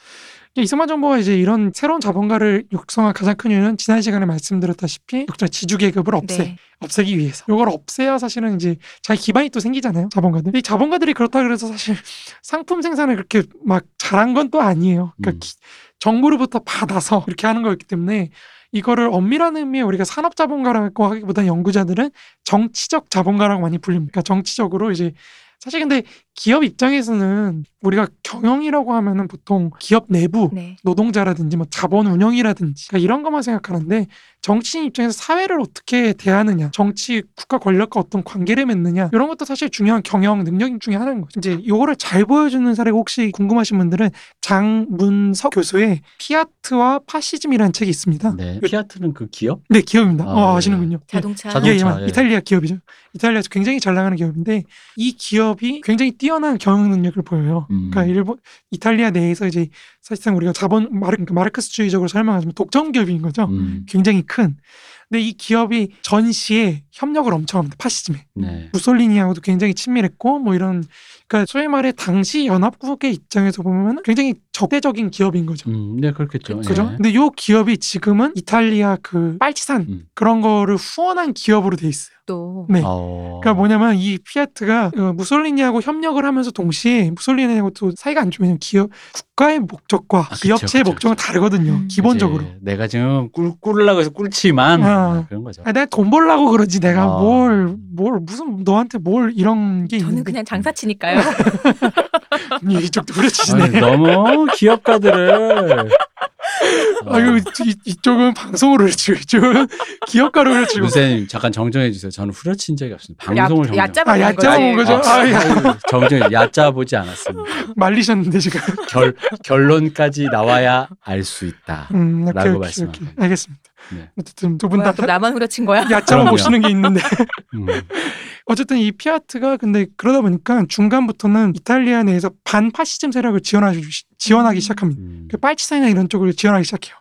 이승만 정부가 이제 이런 새로운 자본가를 육성한 가장 큰 이유는 지난 시간에 말씀드렸다시피 역전 지주 계급을 없애 네. 없애기 위해서. 이걸 없애야 사실은 이제 자기 기반이 또 생기잖아요. 자본가들. 이 자본가들이 그렇다 그래서 사실 상품 생산을 그렇게 막 잘한 건 또 아니에요. 그러니까 음. 기- 정부로부터 받아서 이렇게 하는 거였기 때문에 이거를 엄밀한 의미의 우리가 산업 자본가라고 하기보다 연구자들은 정치적 자본가라고 많이 불립니다. 그러니까 정치적으로 이제 사실 근데 기업 입장에서는 우리가 경영이라고 하면은 보통 기업 내부 네. 노동자라든지 뭐 자본 운영이라든지 그러니까 이런 것만 생각하는데 정치인 입장에서 사회를 어떻게 대하느냐, 정치 국가 권력과 어떤 관계를 맺느냐 이런 것도 사실 중요한 경영 능력 중에 하나인 거죠. 이제 이거를 잘 보여주는 사례가 혹시 궁금하신 분들은 장문석 교수의 피아트와 파시즘이라는 책이 있습니다. 네. 피아트는 그 기업? 네, 기업입니다. 아, 어, 네. 아시는군요. 자동차. 자동차. 예, 예, 예. 이탈리아 기업이죠. 이탈리아에서 굉장히 잘 나가는 기업인데 이 기업이 굉장히 뛰 어난 경영 능력을 보여요. 음. 그러니까 일본 이탈리아 내에서 이제 사실상 우리가 자본 마르, 그러니까 마르크스주의적으로 설명하자면 독점 기업인 거죠. 음. 굉장히 큰. 근데 이 기업이 전시에 협력을 엄청 합니다. 파시즘에. 네. 무솔리니하고도 굉장히 친밀했고 뭐 이런 그러니까 소위 말해 당시 연합국의 입장에서 보면 굉장히 적대적인 기업인 거죠. 음, 네, 그렇겠죠. 그죠? 예. 근데 요 기업이 지금은 이탈리아 그 빨치산 음. 그런 거를 후원한 기업으로 돼 있어요. 또 네. 어. 그러니까 뭐냐면 이 피아트가 어, 무솔리니하고 협력을 하면서 동시에 무솔리니하고 또 사이가 안 좋으면 기업 국가의 목적과 아, 그쵸, 기업체의 그쵸, 목적은 그쵸. 다르거든요. 음. 기본적으로. 내가 지금 꿀 꿀라고 해서 꿀치만 아. 그런 거죠. 아, 내가 돈 벌라고 그러지 내가 아. 뭘뭘 무슨 너한테 뭘 이런 게 저는 있는데 그냥 장사치니까요. 이쪽도 그렇지네. 너무 기업가들을 아유 이, 이쪽은 방송으로 그렇지 이쪽은 기업가로 그렇지. 선생님 잠깐 정정해 주세요. 저는 후려친 적이 없습니다. 방송을 정정. 아, 얕잡아본 거죠? 아, 야. 정정 얕잡아 보지 않았습니다. 말리셨는데 지금. 결 결론까지 나와야 알 수 있다. 음, 라고. 오케이. 알겠습니다. 네. 어쨌든 두 분다또 나만 후려친 거야? 얕잡아 그럼요. 보시는 게 있는데 음. 어쨌든 이 피아트가 근데 그러다 보니까 중간부터는 이탈리아 내에서 반파시즘 세력을 지원하기, 지원하기 시작합니다. 음. 그 빨치산이나 이런 쪽을 지원하기 시작해요.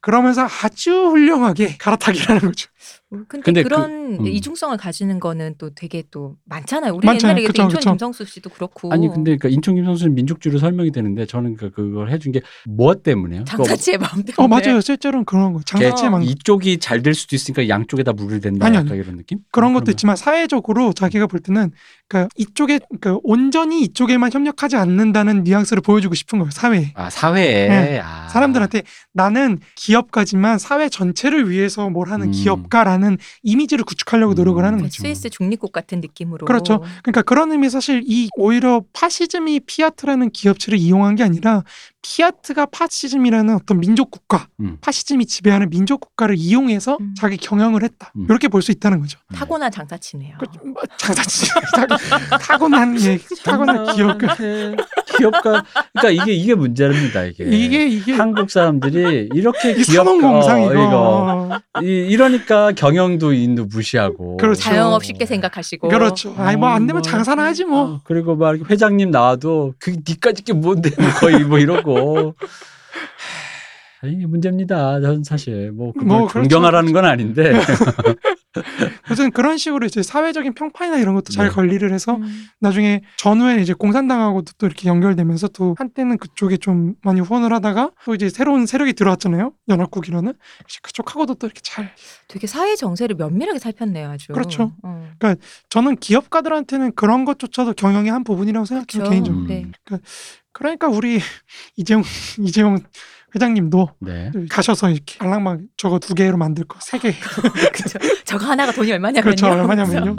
그러면서 아주 훌륭하게 갈아타기라는 거죠. 근데, 근데 그- 그런 음. 이중성을 가지는 거는 또 되게 또 많잖아요. 우리 많잖아요. 옛날에 그쵸, 인천 그쵸. 김성수 씨도 그렇고 아니 근데 그러니까 인천 김선수는 민족주의로 설명이 되는데 저는 그 그걸 해준 게뭐 때문에요? 장사치의 마음 때문에. 어 맞아요. 실제로는 그런 거. 장사치의 어. 망 이쪽이 잘 될 수도 있으니까 양쪽에다 물을 댄다. 아니, 아니. 이런 느낌? 그런 것도 그러면- 있지만 사회적으로 자기가 볼 때는 그러니까 이쪽에 그러니까 온전히 이쪽에만 협력하지 않는다는 뉘앙스를 보여주고 싶은 거예요. 사회에. 아 사회에 네. 아. 사람들한테 나는 기업가지만 사회 전체를 위해서 뭘 하는 음. 기업가라는 이미지를 구축하려고 노력을 음. 하는 그 거죠. 스위스 중립국 같은 느낌으로. 그렇죠. 그러니까 그런 의미 사실 이 오히려 파시즘이 피아트라는 기업체를 이용한 게 아니라 피아트가 파시즘이라는 어떤 민족 국가, 음. 파시즘이 지배하는 민족 국가를 이용해서 음. 자기 경영을 했다. 음. 이렇게 볼 수 있다는 거죠. 타고난 장사치네요. 그, 뭐, 장사치 타고난 예, 타고난 기업가 기업가 그러니까 이게 이게 문제입니다 이게 이게 이게 한국 사람들이 이렇게 이 기업 선원공상 어, 이거. 이, 이러니까 경영도 인도 무시하고 그렇죠. 자영업 쉽게 생각하시고. 그렇죠. 아니 뭐 안 되면 뭐, 장사나 하지 뭐. 어, 그리고 막 회장님 나와도 그 니까지 게 뭔데 뭐 거의 뭐 이 러고 하, 이게 문제입니다. 저는 사실 뭐 뭐, 그렇죠. 존경하라는 건 아닌데 어쨌든 그런 식으로 이제 사회적인 평판이나 이런 것도 잘 네. 관리를 해서 음. 나중에 전후에 이제 공산당하고도 또 이렇게 연결되면서 또 한때는 그쪽에 좀 많이 후원을 하다가 또 이제 새로운 세력이 들어왔잖아요. 연합국이라는 그쪽하고도 또 이렇게 잘 되게 사회 정세를 면밀하게 살폈네요, 아주. 그렇죠. 어. 저는 기업가들한테는 그런 것조차도 경영의 한 부분이라고 생각해요 그렇죠. 개인적으로. 음. 네. 그러니까 우리 이재용 이재용 회장님도 네. 가셔서 이렇게 알랑막 저거 두 개로 만들 거 세 개. 그렇죠. 저거 하나가 돈이 얼마냐면요. 그렇죠. 얼마냐면요.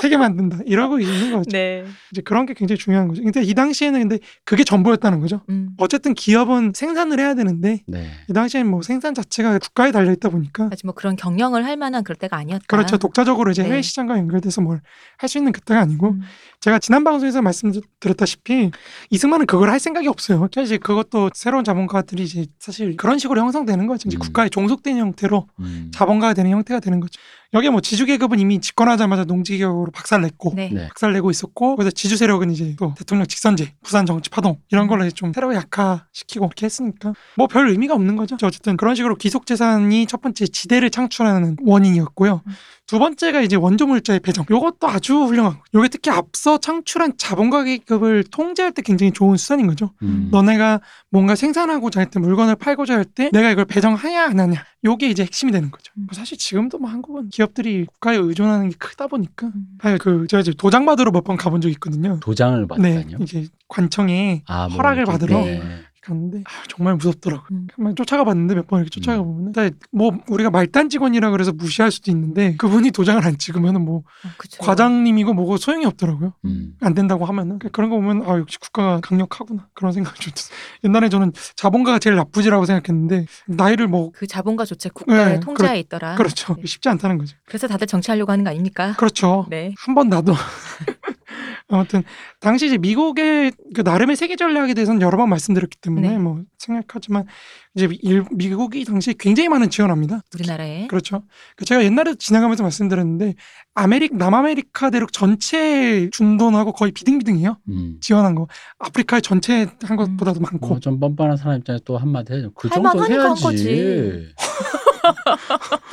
세 개 만든다. 이러고 있는 거죠. 네. 이제 그런 게 굉장히 중요한 거죠. 근데 이 당시에는 근데 그게 전부였다는 거죠. 음. 어쨌든 기업은 생산을 해야 되는데 네. 이 당시에는 뭐 생산 자체가 국가에 달려 있다 보니까 아직 뭐 그런 경영을 할 만한 그럴 때가 아니었다. 그렇죠. 독자적으로 이제 네. 해외 시장과 연결돼서 뭘 할 수 있는 그때가 아니고 음. 제가 지난 방송에서 말씀드렸다시피 이승만은 그걸 할 생각이 없어요. 사실 그것도 새로운 자본가들이 이제 사실 그런 식으로 형성되는 거죠. 이제 음. 국가에 종속된 형태로 음. 자본가가 되는 형태가 되는 거죠. 여기에 뭐 지주 계급은 이미 집권하자마자 농지계급으로 박살냈고 네. 네. 박살내고 있었고 그래서 지주 세력은 이제 또 대통령 직선제, 부산 정치 파동 이런 걸로 이제 좀 세력을 약화시키고 이렇게 했으니까 뭐 별 의미가 없는 거죠. 어쨌든 그런 식으로 귀속 재산이 첫 번째 지대를 창출하는 원인이었고요. 음. 두 번째가 이제 원조 물자의 배정. 요것도 아주 훌륭한 거. 요게 특히 앞서 창출한 자본가 계급을 통제할 때 굉장히 좋은 수단인 거죠. 음. 너네가 뭔가 생산하고자 할 때 물건을 팔고자 할 때 내가 이걸 배정하냐 안 하냐. 요게 이제 핵심이 되는 거죠. 음. 뭐 사실 지금도 뭐 한국은 기업들이 국가에 의존하는 게 크다 보니까 음. 아니 그 제가 이제 도장 받으러 몇 번 가본 적 있거든요. 도장을 네, 받다니요. 이제 관청에 아, 뭐 허락을 이렇게, 받으러 네. 갔는데 아, 정말 무섭더라고요. 음. 한번 쫓아가 봤는데 몇 번 이렇게 쫓아가 음. 보면 근데 뭐 우리가 말단 직원이라 그래서 무시할 수도 있는데 그분이 도장을 안 찍으면 은 뭐 어, 그쵸. 과장님이고 뭐고 소용이 없더라고요. 음. 안 된다고 하면은 그러니까 그런 거 보면 아 역시 국가가 강력하구나 그런 생각이 좀 들어요. 옛날에 저는 자본가가 제일 나쁘지라고 생각했는데 나이를 뭐 그 자본가 조차 국가의 네, 통제하에 있더라. 그렇죠 네. 쉽지 않다는 거죠. 그래서 다들 정치하려고 하는 거 아닙니까? 그렇죠. 네. 한 번 나도 아무튼 당시 이제 미국의 그 나름의 세계 전략에 대해서는 여러 번 말씀드렸기 때문에 네. 뭐 생각하지만 이제 일, 미국이 당시에 굉장히 많은 지원합니다. 우리나라에 그렇죠. 그 제가 옛날에 지나가면서 말씀드렸는데 아메리 남아메리카 대륙 전체 준돈하고 거의 비등비등해요. 음. 지원한 거 아프리카의 전체 한 것보다도 많고 뭐좀 뻔뻔한 사람 입장에서 또 한마디 해줘. 그할 정도 해야지.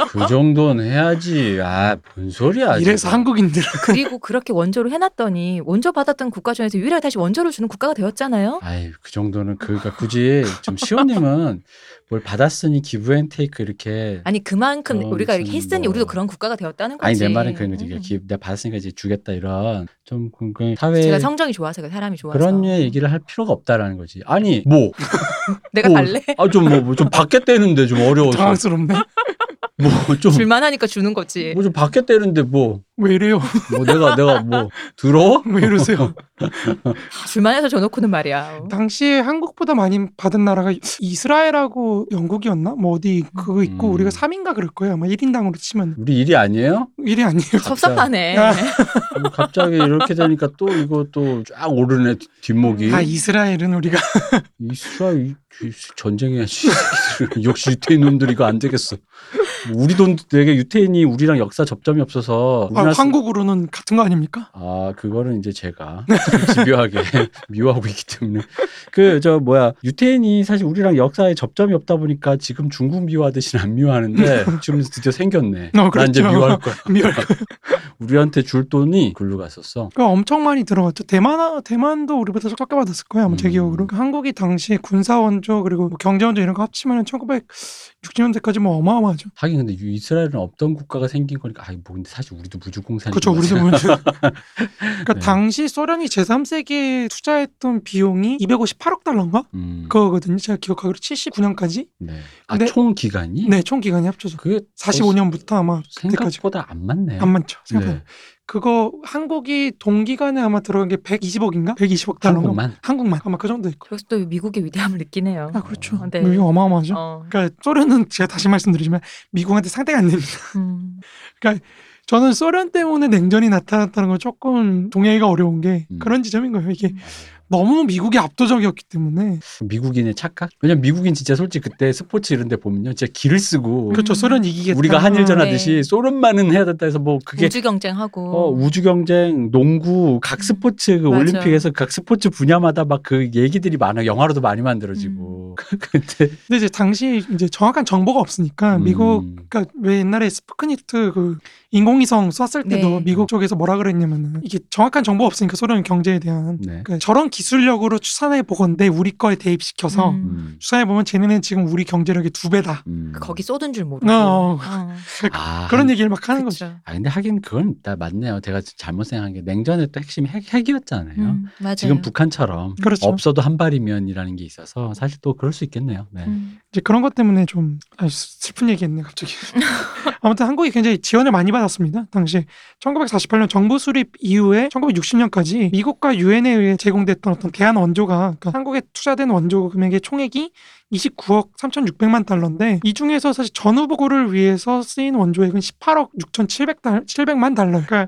그 정도는 해야지. 아, 뭔 소리야. 이래서 지금. 한국인들 그리고 그렇게 원조를 해놨더니 원조 받았던 국가 중에서 유일하게 다시 원조를 주는 국가가 되었잖아요. 아이, 그 정도는 그니까 굳이 좀 시호님은 뭘 받았으니 기브앤테이크 이렇게 아니 그만큼 어, 우리가 이렇게 했으니 뭐. 우리도 그런 국가가 되었다는 거지. 아니 내 말은 그런 거지. 음. 기, 내가 받았으니까 이제 주겠다 이런 좀 그, 그 사회 제가 성정이 좋아서 그 사람이 좋아서 그런 류의 얘기를 할 필요가 없다라는 거지. 아니 뭐 내가 뭐, 달래 아좀뭐 좀 받겠다는데 좀 어려워서 당황스럽네. 뭐 좀 줄만하니까 주는 거지. 뭐 좀 받겠다는데 뭐뭐 왜 이래요? 내가 내가 뭐 들어? 왜 이러세요? 아, 줄만해서 줘놓고는 말이야. 당시에 한국보다 많이 받은 나라가 이스라엘하고 영국이었나? 뭐 어디 그거 있고 음. 우리가 3인가 그럴 거예요. 아마 1인당으로 치면 우리 일이 아니에요? 일이 아니에요. 섭섭하네. 야. 뭐 갑자기 이렇게 되니까 또 이거 또 쫙 오르네 뒷목이. 아 이스라엘은 우리가 이스라엘 전쟁해야지. 역시 유태인 놈들 이거 안 되겠어. 뭐 우리 돈 되게 유태인이 우리랑 역사 접점이 없어서 아, 우리 나라 사- 한국으로는 같은 거 아닙니까? 아 그거는 이제 제가 집요하게 미워하고 있기 때문에 그 저 뭐야 유태인이 사실 우리랑 역사에 접점이 없다 보니까 지금 중국 미워하듯이 안 미워하는데 지금 드디어 생겼네. 어, 난 이제 그렇죠. 미워할 거야. 미월 우리한테 줄 돈이 글로 갔었어. 그 엄청 많이 들어갔죠. 대만 대만도 우리보다 적게 받았을 거예요. 아마 제 음. 기억으로. 그 한국이 당시 군사 원조 그리고 뭐 경제 원조 이런 거 합치면 1960년대까지 뭐 어마어마하죠. 하긴 근데 유- 이스라엘은 없던 국가가 생긴 거니까 아뭐 근데 사실 우리도 무주공산이 그렇죠. 우리도 보면 그러니까 네. 당시 소련이 제3세기에 투자했던 비용이 258억 달러인가? 음, 그거거든요. 제가 기억하기로 79년까지. 네. 아총 기간이 네, 총 기간이 합쳐서 그게 45년부터 아마 그때까지 생각보다 안 맞네. 안 맞죠. 생각보다. 네. 그거 한국이 동기간에 아마 들어간 게 120억인가? 120억 달러. 한국만 한국만 아마 그 정도 있고. 그래서 또 미국의 위대함을 느끼네요. 아 그렇죠. 어, 네. 이거 어마어마하죠. 어. 그러니까 소련은 제가 다시 말씀드리지만 미국한테 상대가 안 됩니다. 음. 저는 소련 때문에 냉전이 나타났다는 건 조금 동의하기가 어려운 게 음. 그런 지점인 거예요. 이게 너무 미국이 압도적이었기 때문에 미국인의 착각? 왜냐면 미국인 진짜 솔직히 그때 스포츠 이런 데 보면요. 진짜 기를 쓰고 그렇죠. 소련 이기겠다. 우리가 한일전 하듯이 네. 소련만은 해야 된다 해서 뭐 그게 우주 경쟁하고 어, 우주 경쟁, 농구, 각 스포츠 그. 올림픽에서 각 스포츠 분야마다 막 그 얘기들이 많아 영화로도 많이 만들어지고. 근데 근데 이제 당시 이제 정확한 정보가 없으니까 음. 미국 그러니까 왜 옛날에 스푸크니트 그 인공위성 쐈을 때도 네. 미국 쪽에서 뭐라 그랬냐면은 이게 정확한 정보가 없으니까 소련 경제에 대한 네. 그러니까 저런 기술력으로 추산해 보건데 우리 거에 대입시켜서 음. 음, 추산해 보면 쟤네는 지금 우리 경제력의 두 배다. 음. 거기 쏟은 줄 모르고 어. 어. 아, 그런 한- 얘기를 막 하는 거죠. 그쵸. 아 근데 하긴 그건 다 맞네요. 제가 잘못 생각한 게 냉전의 또 핵심이 핵, 핵이었잖아요. 음, 맞아요. 지금 북한처럼 그렇죠. 없어도 한 발이면이라는 게 있어서 사실 또 그럴 수 있겠네요. 네. 음. 이제 그런 것 때문에 좀 아, 슬픈 얘기했네 갑자기. 아무튼 한국이 굉장히 지원을 많이 받았습니다. 당시 1948년 정부 수립 이후에 1960년까지 미국과 유엔에 의해 제공됐 던 어떤 대한 원조가 그러니까 한국에 투자된 원조 금액의 총액이 29억 3,600만 달러인데 이 중에서 사실 전후 보고를 위해서 쓰인 원조액은 18억 6,700달 700만 달러. 그러니까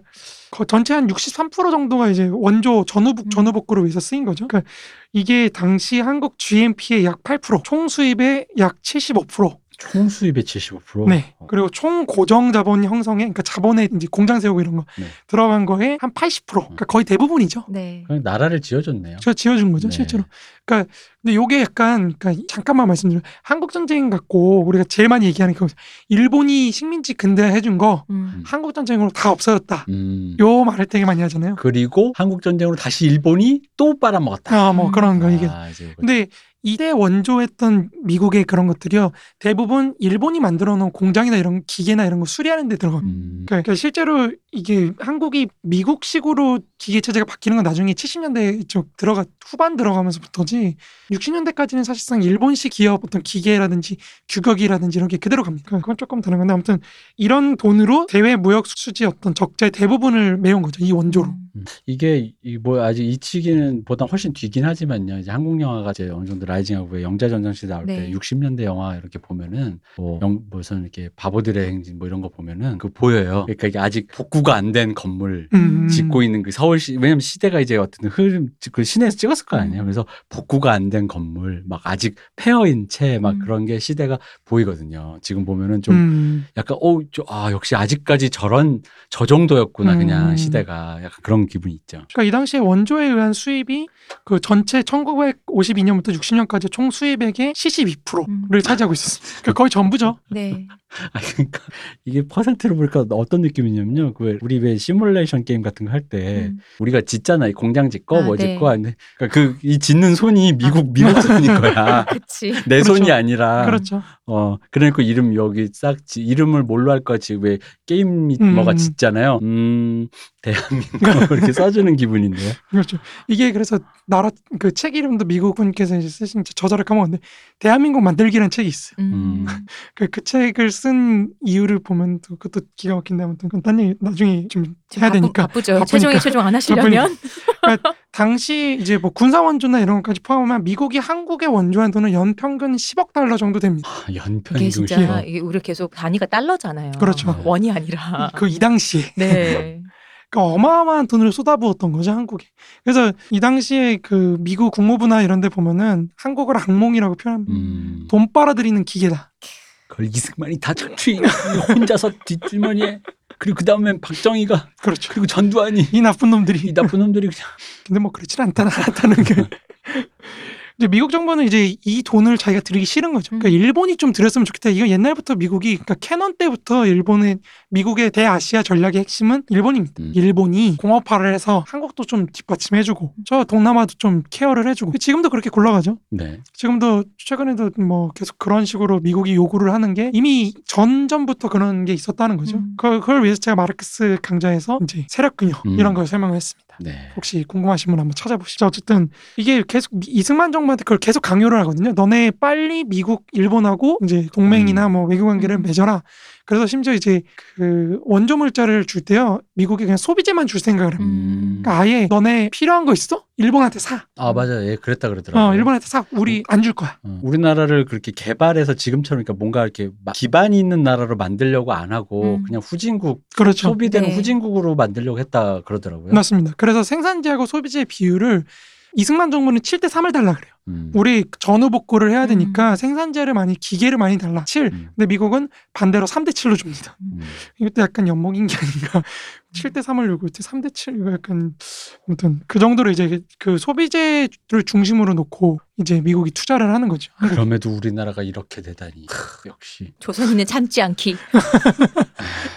거- 전체 한 63% 정도가 이제 원조 전후보 음. 전후 복구를 위해서 쓰인 거죠. 그러니까 이게 당시 한국 GNP의 약 8%, 총 수입의 약 75%. 총 수입의 75%. 네. 어, 그리고 총 고정 자본 형성에 그러니까 자본에 이제 공장 세우고 이런 거 네. 들어간 거에 한 80%. 그러니까 거의 대부분이죠. 네. 그냥 나라를 지어줬네요. 제가 지어준 거죠, 네. 실제로. 그러니까 근데 요게 약간 그러니까 잠깐만 말씀드리면 한국 전쟁 갖고 우리가 제일 많이 얘기하는 그 일본이 식민지 근대화 해준 거 음. 한국 전쟁으로 다 없어졌다. 음. 요 말을 되게 많이 하잖아요. 그리고 한국 전쟁으로 다시 일본이 또 빨아먹었다. 아, 뭐 음. 그런 거 이게. 아, 이제 근데 이때 원조했던 미국의 그런 것들이요. 대부분 일본이 만들어 놓은 공장이나 이런 기계나 이런 거 수리하는 데 들어가. 음. 그러니까 실제로 이게 한국이 미국식으로 기계 체제가 바뀌는 건 나중에 70년대 쪽 들어가 후반 들어가면서부터지 60년대까지는 사실상 일본식 기업 어떤 기계라든지 규격이라든지 이런 게 그대로 갑니다. 그건 조금 다른 건데 아무튼 이런 돈으로 대외 무역 수지 어떤 적자의 대부분을 메운 거죠. 이 원조로. 음. 이게 이 뭐 아직 이 치기는 보다 훨씬 뒤긴 하지만요. 이제 한국 영화가 이제 어느 정도 라이징하고 왜 영자 전쟁시 나올 때 네. 60년대 영화 이렇게 보면은 뭐 영, 무슨 이렇게 바보들의 행진 뭐 이런 거 보면은 그 보여요. 그러니까 이게 아직 복구가 안 된 건물 음. 짓고 있는 그 서울 시 왜냐면 시대가 이제 어떤 흐름 그 시내에서 찍었을 거 아니에요. 음. 그래서 복구가 안 된 건물 막 아직 폐허인 채막 음. 그런 게 시대가 보이거든요. 지금 보면은 좀 음. 약간 어, 저, 아 역시 아직까지 저런 저 정도였구나 그냥 음. 시대가 약간 그런 기분이 있죠. 그러니까 이 당시에 원조에 의한 수입이 그 전체 1952년부터 60년까지 총 수입액의 72%를 음. 차지하고 있었습니다. 그러니까 거의 전부죠. 네. 아 그러니까 이게 퍼센트로 보니까 어떤 느낌이냐면요. 그왜 우리 왜 시뮬레이션 게임 같은 거 할때 음. 우리가 짓잖아. 이 공장 짓고 아, 뭐 네. 짓고 하는데 그러니까 그이 짓는 손이 미국 미국 손인 거야. 그치. 내 그렇죠. 손이 아니라 그렇죠. 어 그러니까 이름 여기 싹 지, 이름을 뭘로 할 거지 왜 게임 미- 음. 뭐가 짓잖아요. 음 대한민국 이렇게 써주는 기분인데요. 그렇죠. 이게 그래서 나라 그 책 이름도 미국 분께서 이제 쓰신 저자를 까먹었는데 대한민국 만들기라는 책이 있어요. 음. 그, 그 책을 쓴 이유를 보면 또 그것도 기가 막힌데 아무튼 그건 딴 얘기 나중에 좀 해야 바쁘- 되니까 바쁘죠. 바쁘니까. 최종에 최종 안 하시려면. 당시 이제 뭐 군사 원조나 이런 것까지 포함하면 미국이 한국에 원조한 돈은 연평균 10억 달러 정도 됩니다. 아, 연평균 진짜. 이게 우리 계속 단위가 달러잖아요. 그렇죠. 원이 아니라. 그 이 당시에 네. 그러니까 어마어마한 돈을 쏟아부었던 거죠 한국에. 그래서 이 당시에 그 미국 국무부나 이런 데 보면은 한국을 악몽이라고 표현합니다. 음. 돈 빨아들이는 기계다. 그걸 이승만이 다 착취 혼자서 뒷주머니에 그리고 그 다음엔 박정희가 그렇죠. 그리고 전두환이 이 나쁜 놈들이. 이 나쁜 놈들이 그냥 근데 뭐 그렇진 않다, 않다는 게. 이제 미국 정부는 이제 이 돈을 자기가 들이기 싫은 거죠. 그러니까 음. 일본이 좀 들였으면 좋겠다. 이거 옛날부터 미국이 그러니까 캐논 때부터 일본의 미국의 대아시아 전략의 핵심은 일본입니다. 음. 일본이 공업화를 해서 한국도 좀 뒷받침해주고 저 동남아도 좀 케어를 해주고 지금도 그렇게 굴러가죠. 네. 지금도 최근에도 뭐 계속 그런 식으로 미국이 요구를 하는 게 이미 전전부터 그런 게 있었다는 거죠. 음. 그- 그걸 위해서 제가 마르크스 강좌에서 이제 세력 균형 음. 이런 걸 설명을 했습니다. 네. 혹시 궁금하신 분 한번 찾아보시죠. 어쨌든 이게 계속 미- 이승만 정부한테 그걸 계속 강요를 하거든요. 너네 빨리 미국, 일본하고 이제 동맹이나 음. 뭐 외교 관계를 음. 맺어라. 그래서 심지어 이제 그 원조 물자를 줄 때요. 미국이 그냥 소비재만 줄 생각을 합니다. 음. 그러니까 아예 너네 필요한 거 있어? 일본한테 사. 아 맞아, 예, 그랬다 그러더라고요. 어, 일본한테 사. 우리 안 줄 거야. 어, 우리나라를 그렇게 개발해서 지금처럼 그러니까 뭔가 이렇게 마- 기반이 있는 나라로 만들려고 안 하고 음. 그냥 후진국 그렇죠. 소비되는 네. 후진국으로 만들려고 했다 그러더라고요. 맞습니다. 그래서 생산지하고 소비재 비율을 이승만 정부는 7대 3을 달라 그래요. 음. 우리 전후 복구를 해야 되니까 생산재를 많이 기계를 많이 달라. 7. 음. 근데 미국은 반대로 3대 7로 줍니다. 음. 이것도 약간 연목인 게 아닌가. 7대 3을 요구 때 3대 7 이거 약간 아무튼 그 정도로 이제 그 소비재를 중심으로 놓고 이제 미국이 투자를 하는 거죠. 한국에. 그럼에도 우리나라가 이렇게 되다니 크, 역시 조선인은 참지 않기.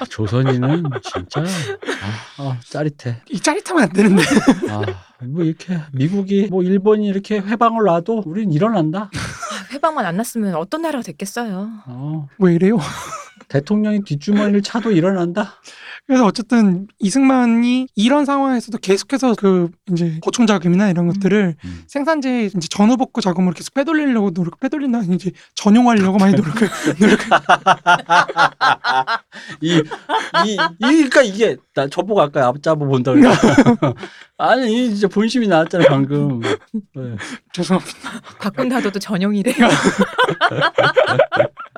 아, 조선인은 진짜 아, 아, 짜릿해. 이 짜릿하면 안 되는데. 아, 뭐 이렇게 미국이 뭐 일본이 이렇게 해방을 놔도 우린 일어난다. 아, 회방만 안 났으면 어떤 나라가 됐겠어요. 어, 왜 이래요? 대통령이 뒷주머니를 차도 일어난다. 그래서 어쨌든 이승만이 이런 상황에서도 계속해서 그 이제 보충 자금이나 이런 음. 것들을 음. 생산재 이제 전후 복구 자금으로 계속 빼돌리려고 노력 빼돌린다 이제 전용하려고 많이 노력을 노력 이, 이, 이, 그러니까 이게, 나 저보고 아까 앞잡아 본다 그래. 아니, 이 진짜 본심이 나왔잖아, 방금. 네. 죄송합니다. 곽군다도도 전용이래.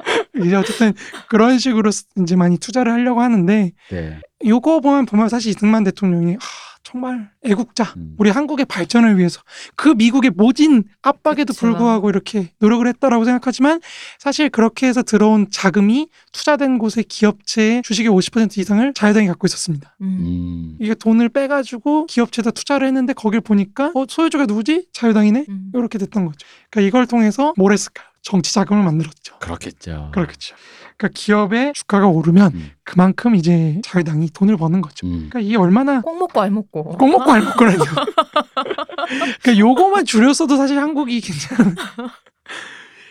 이제 어쨌든 그런 식으로 이제 많이 투자를 하려고 하는데 네. 요거 보면 보면 사실 이승만 대통령이 하, 정말 애국자 음. 우리 한국의 발전을 위해서 그 미국의 모진 압박에도 그쵸. 불구하고 이렇게 노력을 했다라고 생각하지만 사실 그렇게 해서 들어온 자금이 투자된 곳의 기업체의 주식의 50% 이상을 자유당이 갖고 있었습니다. 음. 음. 이게 돈을 빼가지고 기업체에다 투자를 했는데 거길 보니까 어 소유주가 누구지? 자유당이네? 음. 이렇게 됐던 거죠. 그러니까 이걸 통해서 뭘 했을까요? 정치 자금을 만들었죠. 그렇겠죠. 그렇겠죠. 그러니까 기업의 주가가 오르면 음. 그만큼 이제 자유당이 돈을 버는 거죠. 음. 그러니까 이게 얼마나 꼭 먹고 알 먹고. 꼭 먹고 알 먹고라뇨. 그러니까 요거만 줄였어도 사실 한국이 괜찮은.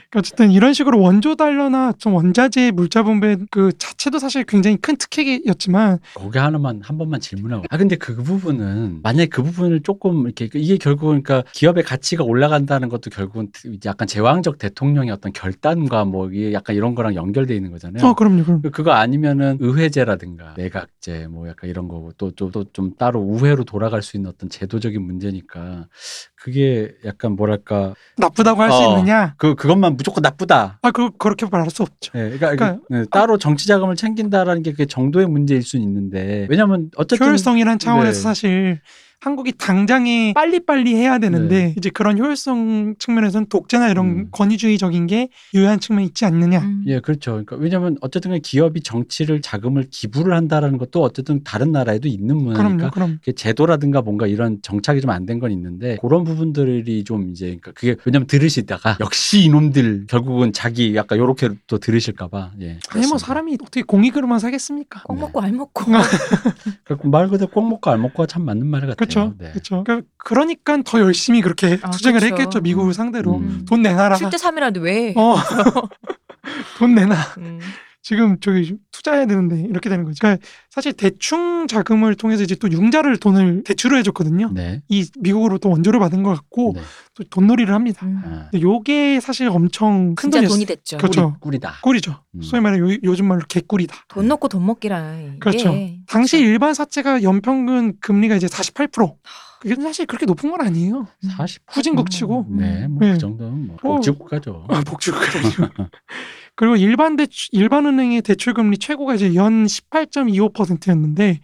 그러니까 어쨌든 이런 식으로 원조 달러나 좀 원자재 물자 분배 그 자체도 사실 굉장히 큰 특혜였지만 거기 하나만 한 번만 질문하고. 아 근데 그 부분은 만약 그 부분을 조금 이렇게 이게 결국은 그러니까 기업의 가치가 올라간다는 것도 결국은 약간 제왕적 대통령의 어떤 결단과 뭐 이게 약간 이런 거랑 연결돼 있는 거잖아요. 어 그럼요 그럼 그거 아니면은 의회제라든가 내각제 뭐 약간 이런 거고 또또또좀 따로 우회로 돌아갈 수 있는 어떤 제도적인 문제니까 그게 약간 뭐랄까 나쁘다고 할수 어. 있느냐 그 그것만 무조건 나쁘다. 아 그 그렇게 말할 수 없죠 예, 그러니까, 그러니까- 네, 따로 정치 자금을 챙긴다라는 게 그게 정도의 문제일 수는 있는데 왜냐면 어쨌든 효율성이란 차원에서 네. 사실 한국이 당장에 빨리빨리 해야 되는데 네. 이제 그런 효율성 측면에서는 독재나 이런 음. 권위주의적인 게 유효한 측면이 있지 않느냐 음. 예, 그렇죠. 그러니까 왜냐면 어쨌든 간에 기업이 정치를 자금을 기부를 한다라는 것도 어쨌든 다른 나라에도 있는 문화니까 그럼요 그럼 제도라든가 뭔가 이런 정착이 좀 안 된 건 있는데 그런 부분들이 좀 이제 그러니까 그게 왜냐면 들으시다가 역시 이놈들 결국은 자기 약간 요렇게 또 들으실까봐 예. 아니 뭐 그렇습니다. 사람이 어떻게 공익으로만 사겠습니까 꼭 네. 먹고 알 먹고. 그말 그대로 꼭 먹고 알 먹고가 참 맞는 말 같아요. 그렇죠 네. 그렇죠 그러니까 그러니까 더 열심히 그렇게 아, 투쟁을 그쵸. 했겠죠 미국을 음. 상대로 음. 돈 내놔라 7대 3이라도 왜? 어. 돈 내놔 음. 지금 저기 투자해야 되는데 이렇게 되는 거죠. 그러니까 사실 대충 자금을 통해서 이제 또 융자를 돈을 대출을 해줬거든요. 네. 이 미국으로 또 원조를 받은 것 같고 네. 또 돈놀이를 합니다. 음. 아, 요게 사실 엄청 큰 진짜 돈이었어요. 돈이 됐죠. 그렇죠. 꿀이, 꿀이다. 꿀이죠. 음. 소위 말해 요, 요즘 말로 개꿀이다. 돈 넣고 돈 먹기라. 이게. 그렇죠. 당시 그렇죠. 일반 사채가 연평균 금리가 이제 48%. 그게 사실 그렇게 높은 건 아니에요. 40 후진국 치고. 네, 뭐 네. 그 정도는 뭐 어. 복지국가죠. 아, 복지국가죠. 그리고 일반 대출, 일반 은행의 대출 금리 최고가 이제 연 18.25%였는데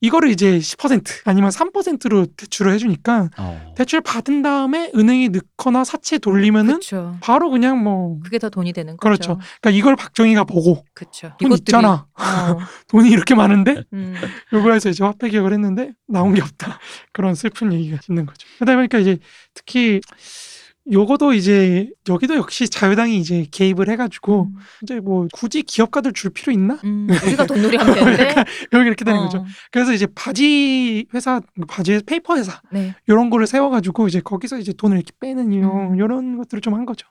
이거를 이제 10% 아니면 3%로 대출을 해주니까 어. 대출 받은 다음에 은행에 넣거나 사채 돌리면은 그렇죠. 바로 그냥 뭐 그게 더 돈이 되는 그렇죠. 거죠. 그러니까 이걸 박정희가 보고 그렇죠. 돈 있잖아. 어. 돈이 이렇게 많은데 음. 요거에서 이제 화폐 개혁을 했는데 나온 게 없다. 그런 슬픈 얘기가 있는 거죠. 그러다 보니까 이제 특히 요거도 이제 여기도 역시 자유당이 이제 개입을 해가지고 이제 뭐 굳이 기업가들 줄 필요 있나? 음. 우리가 돈놀이 하면 되는데. 여기 이렇게 되는 어. 거죠. 그래서 이제 바지 회사, 바지 페이퍼 회사 네. 이런 거를 세워가지고 이제 거기서 이제 돈을 이렇게 빼는 이런 음. 이런 것들을 좀 한 거죠.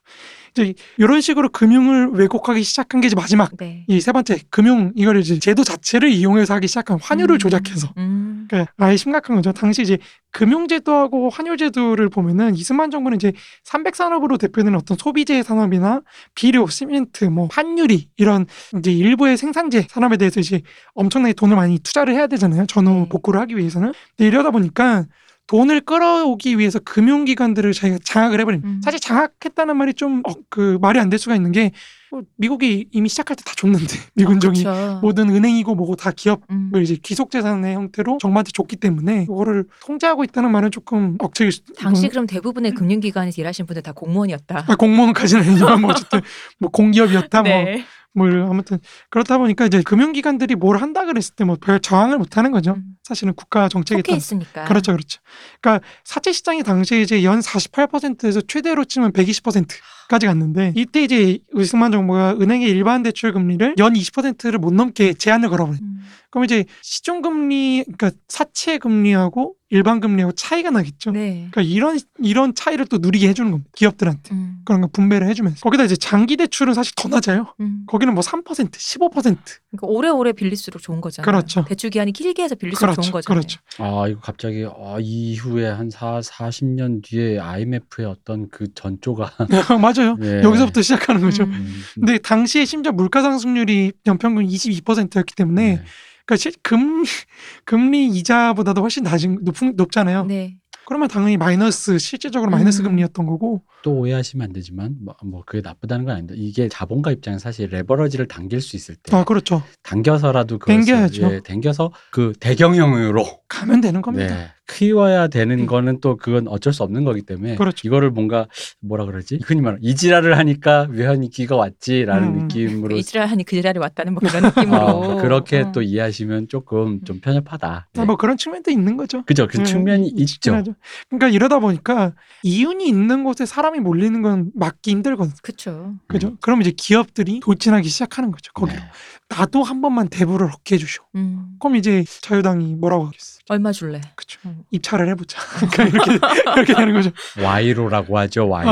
이제 이런 식으로 금융을 왜곡하기 시작한 게 이제 마지막 네. 이세 번째 금융 이걸 이제 제도 자체를 이용해서 하기 시작한 환율을 음. 조작해서 음. 그러니까 아예 심각한 거죠. 당시 이제 금융제도하고 환율제도를 보면은 이승만 정부는 이제 300산업으로 대표되는 어떤 소비재 산업이나 비료, 시멘트, 뭐 환유리 이런 이제 일부의 생산재 산업에 대해서 이제 엄청나게 돈을 많이 투자를 해야 되잖아요. 전후 네. 복구를 하기 위해서는. 근데 이러다 보니까 돈을 끌어오기 위해서 금융기관들을 자기가 장악을 해버린. 음. 사실 장악했다는 말이 좀 그 말이 안 될 수가 있는 게뭐 미국이 이미 시작할 때 다 줬는데 미군정이 그렇죠. 모든 은행이고 뭐고 다 기업 음. 을 이제 귀속재산의 형태로 정부한테 줬기 때문에 이거를 통제하고 있다는 말은 조금 억측일 수 당시 뭐, 그럼 대부분의 금융기관에서 일하신 분들 다 공무원이었다. 아, 공무원까지는 아니지만 뭐 어쨌든 뭐 공기업이었다 뭐, 네. 뭐 아무튼 그렇다 보니까 이제 금융기관들이 뭘 한다 그랬을 때 뭐 별 저항을 못 하는 거죠. 음. 사실은 국가 정책에 속해 따라 있으니까. 그렇죠, 그렇죠. 그러니까 사채 시장이 당시에 이제 연 48%에서 최대로 치면 120% 까지 갔는데 이때 이제 의승만 정부가 은행의 일반 대출 금리를 연 20%를 못 넘게 제한을 걸어버린. 음. 그럼 이제 시중 금리, 그러니까 사채 금리하고 일반 금리하고 차이가 나겠죠. 네. 그러니까 이런 이런 차이를 또 누리게 해주는 겁니다. 기업들한테 음. 그런 거 분배를 해주면서 거기다 이제 장기 대출은 사실 더 낮아요. 음. 거기는 뭐 3%, 15%. 그러니까 오래오래 빌릴수록 좋은 거잖아요. 그렇죠. 대출 기한이 길게 해서 빌릴수록 그렇죠, 좋은 거잖아요. 그렇죠. 아 이거 갑자기 아, 이후에 한 4, 40년 뒤에 IMF의 어떤 그 전조가 맞아요. 예. 여기서부터 시작하는 거죠. 음. 음, 근데 당시에 심지어 물가 상승률이 연평균 22%였기 때문에 네. 그러니까 실- 금 금리 이자보다도 훨씬 낮은 높은 높잖아요. 네. 그러면 당연히 마이너스 실제적으로 마이너스 음. 금리였던 거고 또 오해하시면 안 되지만 뭐, 뭐 그게 나쁘다는 건 아닌데 이게 자본가 입장에 사실 레버러지를 당길 수 있을 때 아 그렇죠. 당겨서라도 그것을 당겨야죠. 예, 당겨서 그 대경영으로 가면 되는 겁니다. 네. 키워야 되는 거는 또 그건 어쩔 수 없는 거기 때문에 그렇죠. 이거를 뭔가 뭐라 그러지 흔히 말하는 이지랄을 하니까 외환이 기가 왔지라는 음. 느낌으로 하니 그 자리에 왔다는 뭐 그런 느낌으로. 어, 그렇게 어. 또 이해하시면 조금 좀 편협하다. 아, 뭐 그런 측면도 있는 거죠. 그죠? 그 네, 측면이 있긴 있죠. 하죠. 그러니까 이러다 보니까 이윤이 있는 곳에 사람이 몰리는 건 막기 힘들거든. 그렇죠. 그죠? 그럼 이제 기업들이 돌진하기 시작하는 거죠. 거기로 네. 나도 한 번만 대부를 얻게 해주쇼. 음. 그럼 이제 자유당이 뭐라고 하겠어? 얼마 줄래? 그쵸. 음. 입찰을 해보자. 그러니까 이렇게 이렇게 되는 거죠. 와이로라고 하죠. 와이로.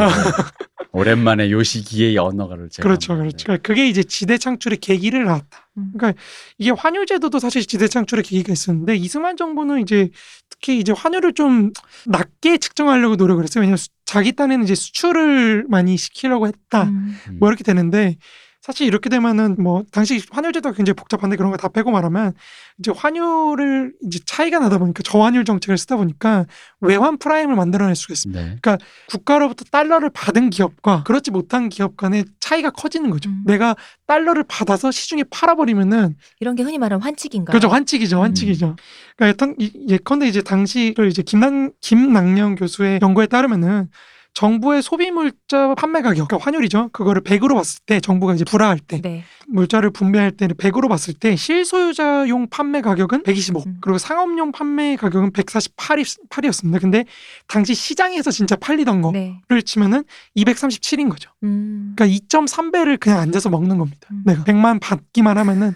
오랜만에 요 시기의 언어를 제가 그렇죠, 그렇죠. 그러니까 그게 이제 지대 창출의 계기를 낳았다. 음. 그러니까 이게 환율제도도 사실 지대 창출의 계기가 있었는데 이승만 정부는 이제 특히 이제 환율을 좀 낮게 측정하려고 노력을 했어요. 왜냐하면 수- 자기 딴에는 이제 수출을 많이 시키려고 했다. 음. 음. 뭐 이렇게 되는데 사실 이렇게 되면은 뭐 당시 환율제도가 굉장히 복잡한데 그런 거 다 빼고 말하면 이제 환율을 이제 차이가 나다 보니까 저환율 정책을 쓰다 보니까 외환 프리미엄을 만들어낼 수가 있습니다. 네. 국가로부터 달러를 받은 기업과 그렇지 못한 기업 간의 차이가 커지는 거죠. 음. 내가 달러를 받아서 시중에 팔아버리면은 이런 게 흔히 말하는 환치기인가요? 그죠 환치기죠, 환치기죠. 그러니까 예컨, 이- 예컨대 이제 당시를 이제 김낙 김낙년 교수의 연구에 따르면은 정부의 소비 물자 판매 가격, 그러니까 환율이죠. 그거를 100으로 봤을 때 정부가 이제 불화할 때 네. 물자를 분배할 때는 100으로 봤을 때 실소유자용 판매 가격은 125 음. 그리고 상업용 판매 가격은 148이었습니다. 근데 당시 시장에서 진짜 팔리던 거를 네. 치면은 237인 거죠. 음. 그러니까 2.3배를 그냥 앉아서 먹는 겁니다. 음. 내가 100만 받기만 하면은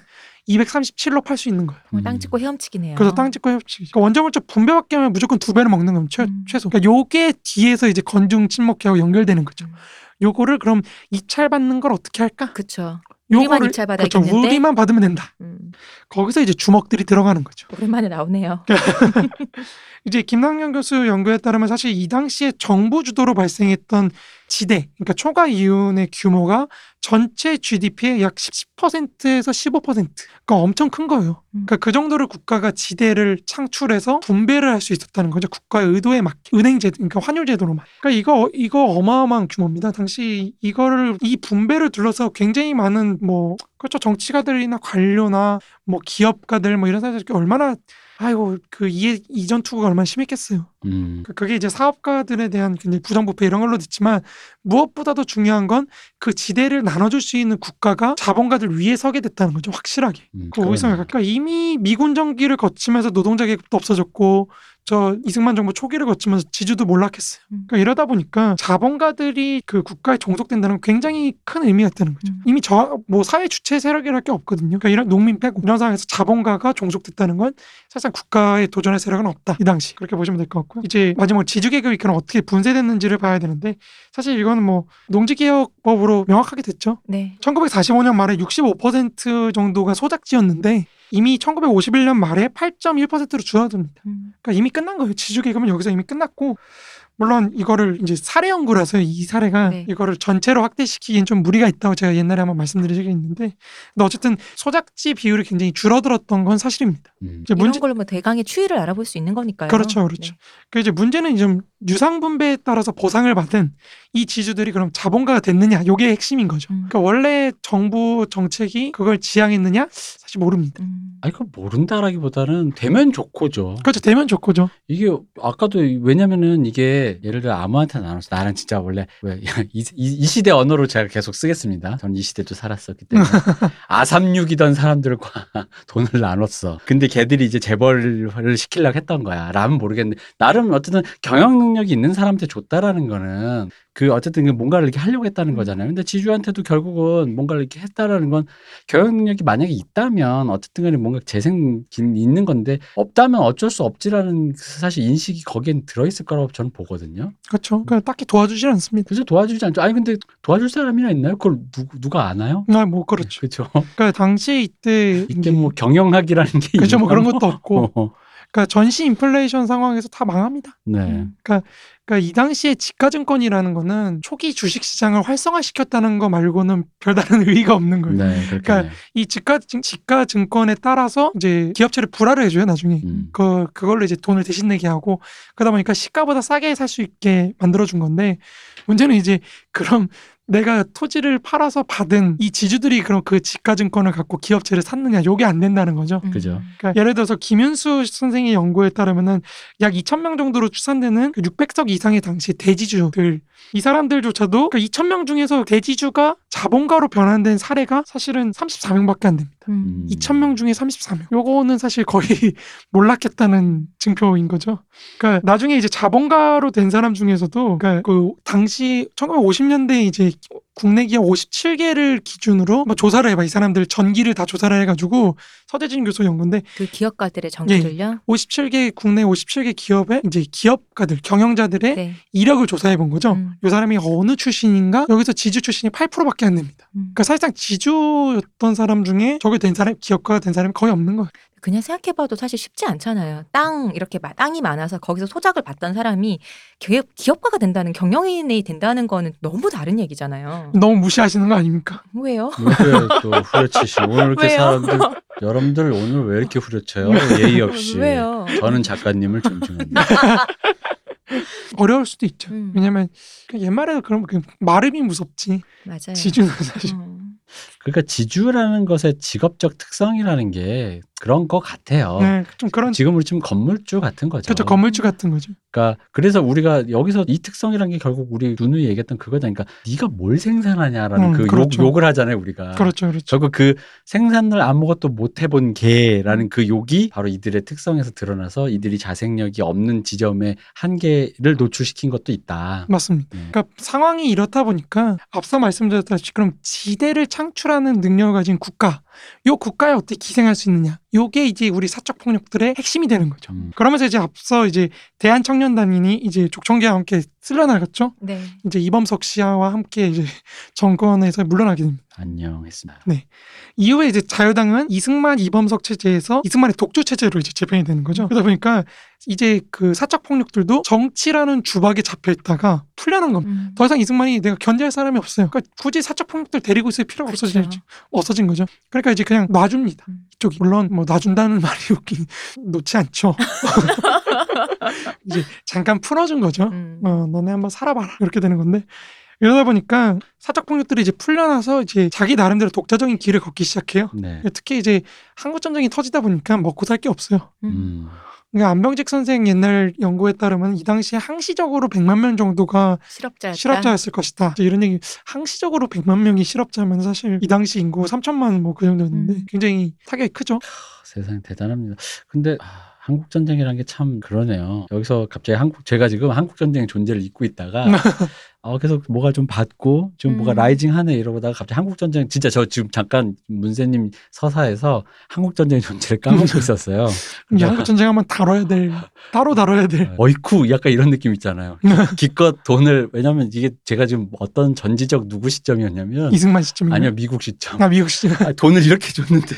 237로 팔 수 있는 거예요. 정말 땅 찍고 헤엄치기네요. 그래서 땅 찍고 협치. 그러니까 원자물적 분배받기 하면 무조건 두 배를 먹는. 최, 음. 최소. 그러니까 요게 뒤에서 이제 건중 친목회하고 연결되는 거죠. 음. 요거를 그럼 입찰받는 걸 어떻게 할까? 그쵸. 우리만 입찰 그렇죠. 받아야겠는데. 우리만 받으면 된다. 음. 거기서 이제 주먹들이 들어가는 거죠. 오랜만에 나오네요. 이제 김남경 교수 연구에 따르면 사실 이 당시에 정부 주도로 발생했던 지대, 그러니까 초과 이윤의 규모가 전체 GDP의 약 10%에서 15%. 그러니까 엄청 큰 거예요. 음. 그러니까 그 정도를 국가가 지대를 창출해서 분배를 할 수 있었다는 거죠. 국가의 의도에 맞게 은행제, 그러니까 환율제도로만. 그러니까 이거 이거 어마어마한 규모입니다. 당시 이거를 이 분배를 둘러서 굉장히 많은 뭐 그렇죠 정치가들이나 관료나 뭐 기업가들 뭐 이런 사람들이 얼마나 아이고 그 이, 이전 투구가 얼마나 심했겠어요. 음. 그- 그게 이제 사업가들에 대한 굉장히 부정부패 이런 걸로 됐지만 무엇보다도 중요한 건 그 지대를 나눠줄 수 있는 국가가 자본가들 위에 서게 됐다는 거죠. 확실하게. 음, 그 어디서 그러네요. 그러니까 이미 미군 정기를 거치면서 노동자 계급도 없어졌고 저 이승만 정부 초기를 거치면서 지주도 몰락했어요. 음. 그러니까 이러다 보니까 자본가들이 그 국가에 종속된다는 건 굉장히 큰 의미였다는 거죠. 음. 이미 저 뭐 사회 주체 세력이랄 게 없거든요. 그러니까 이런 농민 빼고 이런 상황에서 자본가가 종속됐다는 건 사실상 국가에 도전할 세력은 없다. 이 당시 그렇게 보시면 될 것 같고요. 이제 마지막으로 지주계급이 그럼 어떻게 분쇄됐는지를 봐야 되는데 사실 이거는 뭐 농지개혁법으로 명확하게 됐죠. 네. 1945년 말에 65% 정도가 소작지였는데 이미 1951년 말에 8.1%로 줄어듭니다. 음. 그러니까 이미 끝난 거예요. 지주계급은 여기서 이미 끝났고 물론 이거를 이제 사례 연구라서 이 사례가 네. 이거를 전체로 확대시키기엔 좀 무리가 있다고 제가 옛날에 한번 말씀드린 적이 있는데 근데 어쨌든 소작지 비율이 굉장히 줄어들었던 건 사실입니다. 음. 이제 이런 문제 걸로 뭐 대강의 추이를 알아볼 수 있는 거니까요. 그렇죠, 그렇죠. 그 이제 문제는 좀 유상 분배에 따라서 보상을 받은 이 지주들이 그럼 자본가가 됐느냐, 요게 핵심인 거죠. 음. 그러니까 원래 정부 정책이 그걸 지향했느냐 사실 모릅니다. 음. 아니 그 모른다라기보다는 되면 좋고죠. 그렇죠, 되면 좋고죠. 이게 아까도 왜냐면은 이게 예를 들어 아무한테 나눠서 나는 진짜 원래 왜 이, 이, 이 시대 언어로 제가 계속 쓰겠습니다. 저는 이 시대도 살았었기 때문에 아삼육이던 사람들과 돈을 나눴어. 근데 걔들이 이제 재벌을 시키려고 했던 거야. 라면 모르겠는데 나름 어쨌든 경영 능력이 있는 사람한테 줬다라는 거는 그 어쨌든 그 뭔가를 이렇게 하려고 했다는 음. 거잖아요. 근데 지주한테도 결국은 뭔가를 이렇게 했다라는 건 경영 능력이 만약에 있다면 어쨌든 간에 뭔가 재생 있는 건데 없다면 어쩔 수 없지라는 그 사실 인식이 거기엔 들어있을 거라고 저는 보거든요. 그렇죠. 그러니까 딱히 도와주질 않습니다. 그래서 도와주지 않죠. 아니 근데 도와줄 사람이나 있나요? 그걸 누구 누가 아나요? 아, 뭐 그렇죠. 그렇죠. 그러니까 당시에 이때 이때 뭐 경영학이라는 게 그렇죠, 뭐 그런 것도 없고, 어, 그러니까 전시 인플레이션 상황에서 다 망합니다. 네. 음. 그러니까 이 당시에 지가증권이라는 거는 초기 주식 시장을 활성화시켰다는 거 말고는 별다른 의의가 없는 거예요. 네. 그러니까 이 지가증 지가 증권에 따라서 이제 기업체를 불화를 해줘요 나중에. 음. 그 그걸로 이제 돈을 대신 내게 하고 그러다 보니까 시가보다 싸게 살 수 있게 만들어 준 건데 문제는 이제 그럼 내가 토지를 팔아서 받은 이 지주들이 그럼 그 지가증권을 갖고 기업체를 샀느냐 요게 안 된다는 거죠. 음. 그죠. 그러니까 예를 들어서 김윤수 선생의 연구에 따르면은 약 2,000명 정도로 추산되는 그 600석 이상의 당시 대지주들 이 사람들조차도 그 2,000명 중에서 대지주가 자본가로 변환된 사례가 사실은 34명밖에 안 됩니다. 음. 2,000명 중에 34명. 요거는 사실 거의 몰락했다는 증표인 거죠. 그러니까 나중에 이제 자본가로 된 사람 중에서도 그러니까 그 당시 1950년대 이제 국내 기업 57개를 기준으로 뭐 조사를 해봐. 이 사람들 전기를 다 조사를 해가지고 서대진 교수 연구인데 그 예. 기업가들의 정기를요. 57개 국내 57개 기업의 이제 기업가들 경영자들의 네. 이력을 조사해 본 거죠. 음. 이 사람이 어느 출신인가? 여기서 지주 출신이 8%밖에 안 됩니다. 음. 그러니까 사실상 지주였던 사람 중에 저게 된 사람, 기업가가 된 사람이 거의 없는 거예요. 그냥 생각해봐도 사실 쉽지 않잖아요. 땅 이렇게 마- 땅이 많아서 거기서 소작을 받던 사람이 기업, 기업가가 된다는 경영인이 된다는 거는 너무 다른 얘기잖아요. 너무 무시하시는 거 아닙니까? 왜요? 왜또 후려치시? 오늘 이렇게 왜요? 사람들 여러분들 오늘 왜 이렇게 후려쳐요? 예의 없이. 왜요? 저는 작가님을 존중합니다. 어려울 수도 있죠. 음. 왜냐면 그 옛말에 그런 그 마름이 무섭지. 맞아요. 지주는 사실 음. 그러니까 지주라는 것의 직업적 특성이라는 게 그런 것 같아요. 네, 좀 그런 지금으로 치면 건물주 같은 거죠. 그렇죠 건물주 같은 거죠. 그러니까 그래서 우리가 여기서 이 특성이라는 게 결국 우리 누누이 얘기했던 그거다. 그러니까 네가 뭘 생산하냐라는 음, 그 그렇죠. 욕, 욕을 하잖아요, 우리가. 그렇죠, 그렇죠. 결국 그 생산을 아무것도 못 해본 개라는 그 욕이 바로 이들의 특성에서 드러나서 이들이 자생력이 없는 지점의 한계를 노출시킨 것도 있다. 맞습니다. 네. 그러니까 상황이 이렇다 보니까 앞서 말씀드렸다시피 그럼 지대를 창출하는 능력을 가진 국가, 요 국가에 어떻게 기생할 수 있느냐, 요게 이제 우리 사적 폭력들의 핵심이 되는 거죠. 음. 그러면서 이제 앞서 이제 대한 청년단인이 이제 족청계와 함께 쓸려나갔죠. 네. 이제 이범석 씨와 함께 이제 정권에서 물러나게 됩니다. 안녕했습니다. 이후에 이제 자유당은 이승만 이범석 체제에서 이승만의 독주 체제로 이제 재편이 되는 거죠. 그러다 보니까 이제 그 사적 폭력들도 정치라는 주박에 잡혀 있다가 풀려난 겁니다. 음. 더 이상 이승만이 내가 견제할 사람이 없어요. 그러니까 굳이 사적 폭력들 데리고 있을 필요가 그쵸. 없어진, 없어진 거죠. 그러니까 이제 그냥 놔줍니다. 음. 이쪽이 물론 뭐 놔준다는 말이 웃긴 놓지 않죠. 이제 잠깐 풀어준 거죠. 음. 어, 너네 한번 살아봐라. 이렇게 되는 건데. 이러다 보니까 사적 폭력들이 이제 풀려나서 이제 자기 나름대로 독자적인 길을 걷기 시작해요. 네. 특히 이제 한국 전쟁이 터지다 보니까 먹고 살 게 없어요. 음. 음. 그러니까 안병직 선생 옛날 연구에 따르면 이 당시에 항시적으로 100만 명 정도가 실업자였다. 실업자였을 것이다. 이런 얘기 항시적으로 100만 명이 실업자면 사실 이 당시 인구 3천만 뭐 그 정도였는데 음. 굉장히 타격이 크죠. 세상에 대단합니다. 근데 아, 한국 전쟁이란 게참 그러네요. 여기서 갑자기 한국 제가 지금 한국 전쟁 존재를 잊고 있다가 어, 계속 뭐가 좀 받고 지금 뭐가 음. 라이징 하네 이러다가 갑자기 한국 전쟁 진짜 저 지금 잠깐 문세님 서사에서 한국 전쟁 존재를 까먹고 있었어요. 이 한국 전쟁 한번 다뤄야 될 따로 다뤄야 될 어이쿠 약간 이런 느낌 있잖아요. 기껏 돈을 왜냐면 이게 제가 지금 어떤 전지적 누구 시점이었냐면 이승만 시점이 아니요 미국 시점. 아 미국 시점. 아, 돈을 이렇게 줬는데